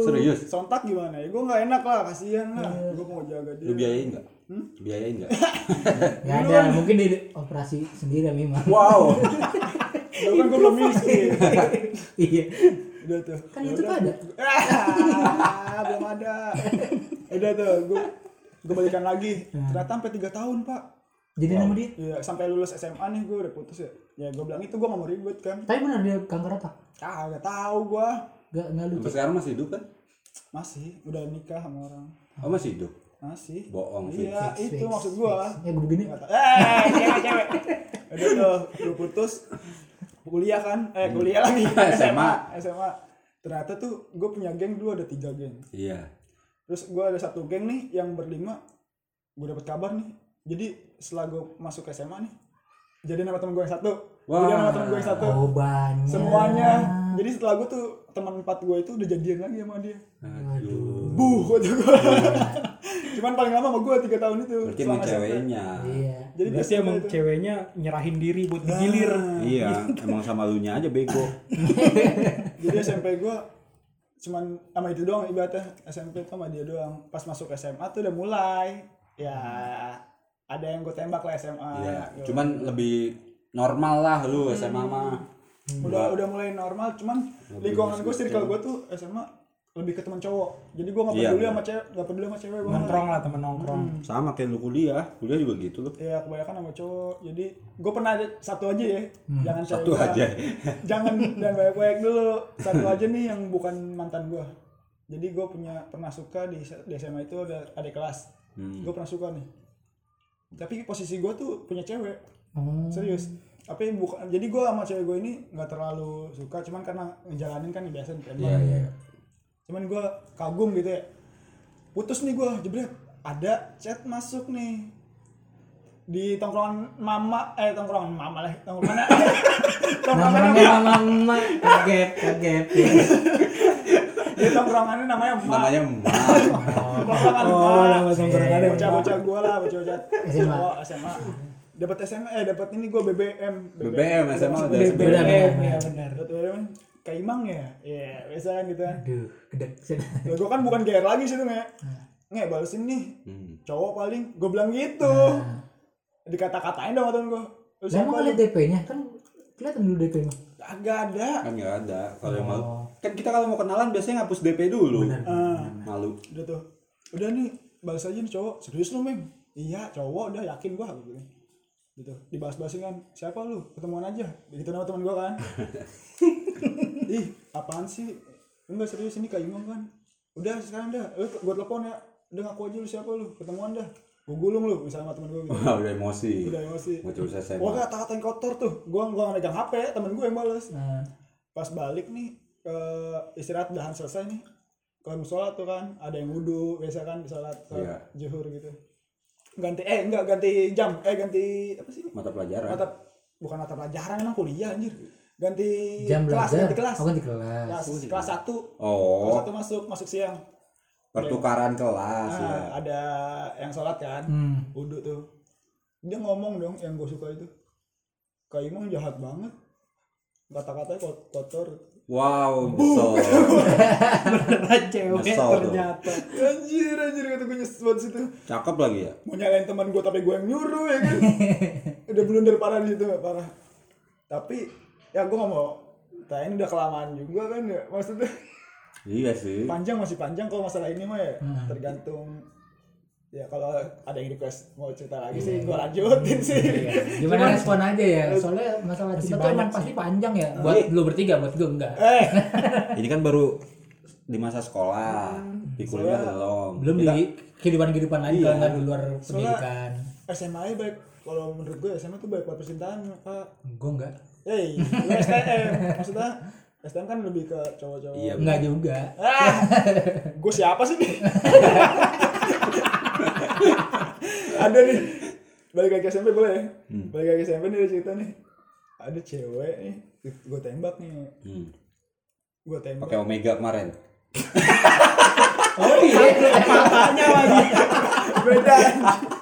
serius Sontak gimana ya? Gue gak enak lah, kasihan lah. Gue mau jaga dia. lu biayain nggak Hmm? biayain nggak [laughs] nggak ada mungkin di operasi sendiri memang wow [laughs] Dulu kan gue belum miskin. [laughs] iya Udah tuh. kan Ya itu udah. ada Ah, belum ada. Udah tuh, gue gue balikan lagi. Hmm. Ternyata sampai 3 tahun, Pak. jadi nama dia Iya, sampai lulus SMA nih gue udah putus ya. Ya gue bilang itu gue gak mau ribut kan. tapi benar dia kanker otak Ah, gak tahu gue. Gak, nggak lucu sekarang masih hidup kan Masih, udah nikah sama orang. oh masih hidup Masih. bohong Iya, itu fix, maksud gua. fix. ya gue begini. Eh, cewek, cewek. Udah tuh, gue putus. Kuliah kan? Eh, kuliah lagi. [laughs] SMA. SMA. Ternyata tuh gue punya geng dulu ada tiga geng. iya Terus gue ada satu geng nih yang berlima. Gue dapet kabar nih. Jadi setelah gue masuk SMA nih, jadi nama temen gue yang satu. Wah. Jadi nama temen gue yang satu. oh banyak Semuanya. Jadi setelah gue tuh teman empat gue itu udah jadian lagi sama dia. aduh Buh, kata gue. [laughs] Cuman paling lama sama gue tiga tahun itu. berarti emang ceweknya iya Jadi berarti dia emang itu. ceweknya nyerahin diri buat digilir iya emang sama lu nya aja bego [laughs] Jadi SMP gue cuman sama itu doang ibaratnya SMP tuh sama dia doang. Pas masuk SMA tuh udah mulai ya ada yang gue tembak lah SMA. iya Gitu. cuman lebih normal lah lu SMA mah udah udah mulai normal cuman lingkungan gue circle gue tuh SMA lebih ke teman cowok. Jadi gue nggak Iya, peduli bener. sama cewek, nggak peduli sama cewek gue. nongkrong lah temen nongkrong sama kayak lu kuliah kuliah juga gitu loh Iya kebanyakan sama cowok. Jadi gue pernah ada satu aja ya, jangan cewek satu gua. aja [laughs] jangan dan banyak-banyak dulu satu aja nih yang bukan mantan gue jadi gue punya pernah suka di, di SMA itu ada ada kelas Hmm. gue pernah suka nih tapi posisi gue tuh punya cewek. Oh. Serius. Tapi bukan jadi gue sama cewek gue ini nggak terlalu suka cuman karena ngejalanin kan biasa ditembak iya iya cuman gue kagum gitu ya. Putus nih gue jebret. Ada chat masuk nih. Di tongkrongan mama eh tongkrongan mama lah tongkrongan [laughs] tongkrongan namanya mama. Kaget kaget [laughs] di tongkrongannya namanya emak namanya tongkrongan oh nama songkrongannya bocah-bocah gue lah bocah-bocah SMA. SMA dapat SMA eh dapat ini gue BBM BBM SMA udah BBM Udah, ya benar. BBM Kaimang ya? Iya biasa kan gitu kan. Aduh Lah gue kan bukan GR lagi sih tuh nge nge balesin nih. Hmm. cowok paling gue bilang gitu. Nah. dikata-katain dong temen gue lu siapa emang lu? DP-nya kan kelihatan dulu DP-nya. agak ada. Kan nggak ada. Kalau yang mau Oh. Kan kita kalau mau kenalan biasanya ngapus DP dulu. Ah, malu. Udah tuh. Udah nih balas aja nih cowok. Serius lu meng iya cowok. Udah yakin gua gitu gitu dibahas-bahasin kan. Siapa lu? Ketemuan aja. Begitu nama teman gua kan. [laughs] Ih apaan sih? Lu nggak serius ini kayak Imam kan. Udah sekarang dah. Lu gua telepon ya. Udah ngaku aja lu siapa lu. Ketemuan dah. Gua gulung lu misalnya sama temen gua gitu. Wah, udah emosi. Udah emosi. Mau terus SMA gua kata katain kotor tuh. Gua gua megang HP temen gua yang balas Nah, pas balik nih ke istirahat dahan selesai nih. Ke musola tuh kan ada yang wudhu biasa kan sholat sholat Iya. zuhur gitu. Ganti eh enggak ganti jam eh ganti apa sih mata pelajaran. Mata bukan mata pelajaran emang kuliah anjir. Ganti jam kelas belajar. ganti kelas. Oh, ganti kelas. kelas kelas satu. Kelas oh satu masuk masuk siang. Pertukaran kelas ya nah, ada yang sholat kan Hmm. wudhu tuh. Dia ngomong dong yang gue suka itu. Kayak emang jahat banget. Kata-katanya kot- kotor wow nyesel. [laughs] Beneran cewek Nyesel tuh. ternyata. Anjir anjir kata gue nyesel banget situ. Cakep lagi ya? Mau nyalain teman gue tapi gue yang nyuruh ya kan? [laughs] Udah blunder parah di situ parah. Tapi ya gue nggak mau. Nah ini udah kelamaan juga kan ya maksudnya? Iya sih. Panjang masih panjang kalau masalah ini mah ya. Tergantung ya kalau ada yang request mau cerita lagi sih gue lanjutin sih Gimana respon aja ya? Soalnya masalah cinta tuh emang pasti panjang ya. Buat lu bertiga, buat gue enggak. eh [laughs] ini kan baru di masa sekolah di kuliah belum Belum di kehidupan-kehidupan lain Iya. kalau nggak di luar pendidikan. SMA aja baik kalau menurut gue SMA tuh baik buat percintaan pak Gue enggak. hey lu STM maksudnya STM kan lebih ke cowok-cowok Iya, Enggak juga. Ah, gue siapa sih nih? [laughs] ada nih, balik lagi ke SMP boleh ya? Balik lagi ke SMP nih ada cerita nih. Ada cewek nih, gue tembak nih, Hmm. gue tembak. pakai omega kemarin [laughs] Oh iya. Beda. anjing.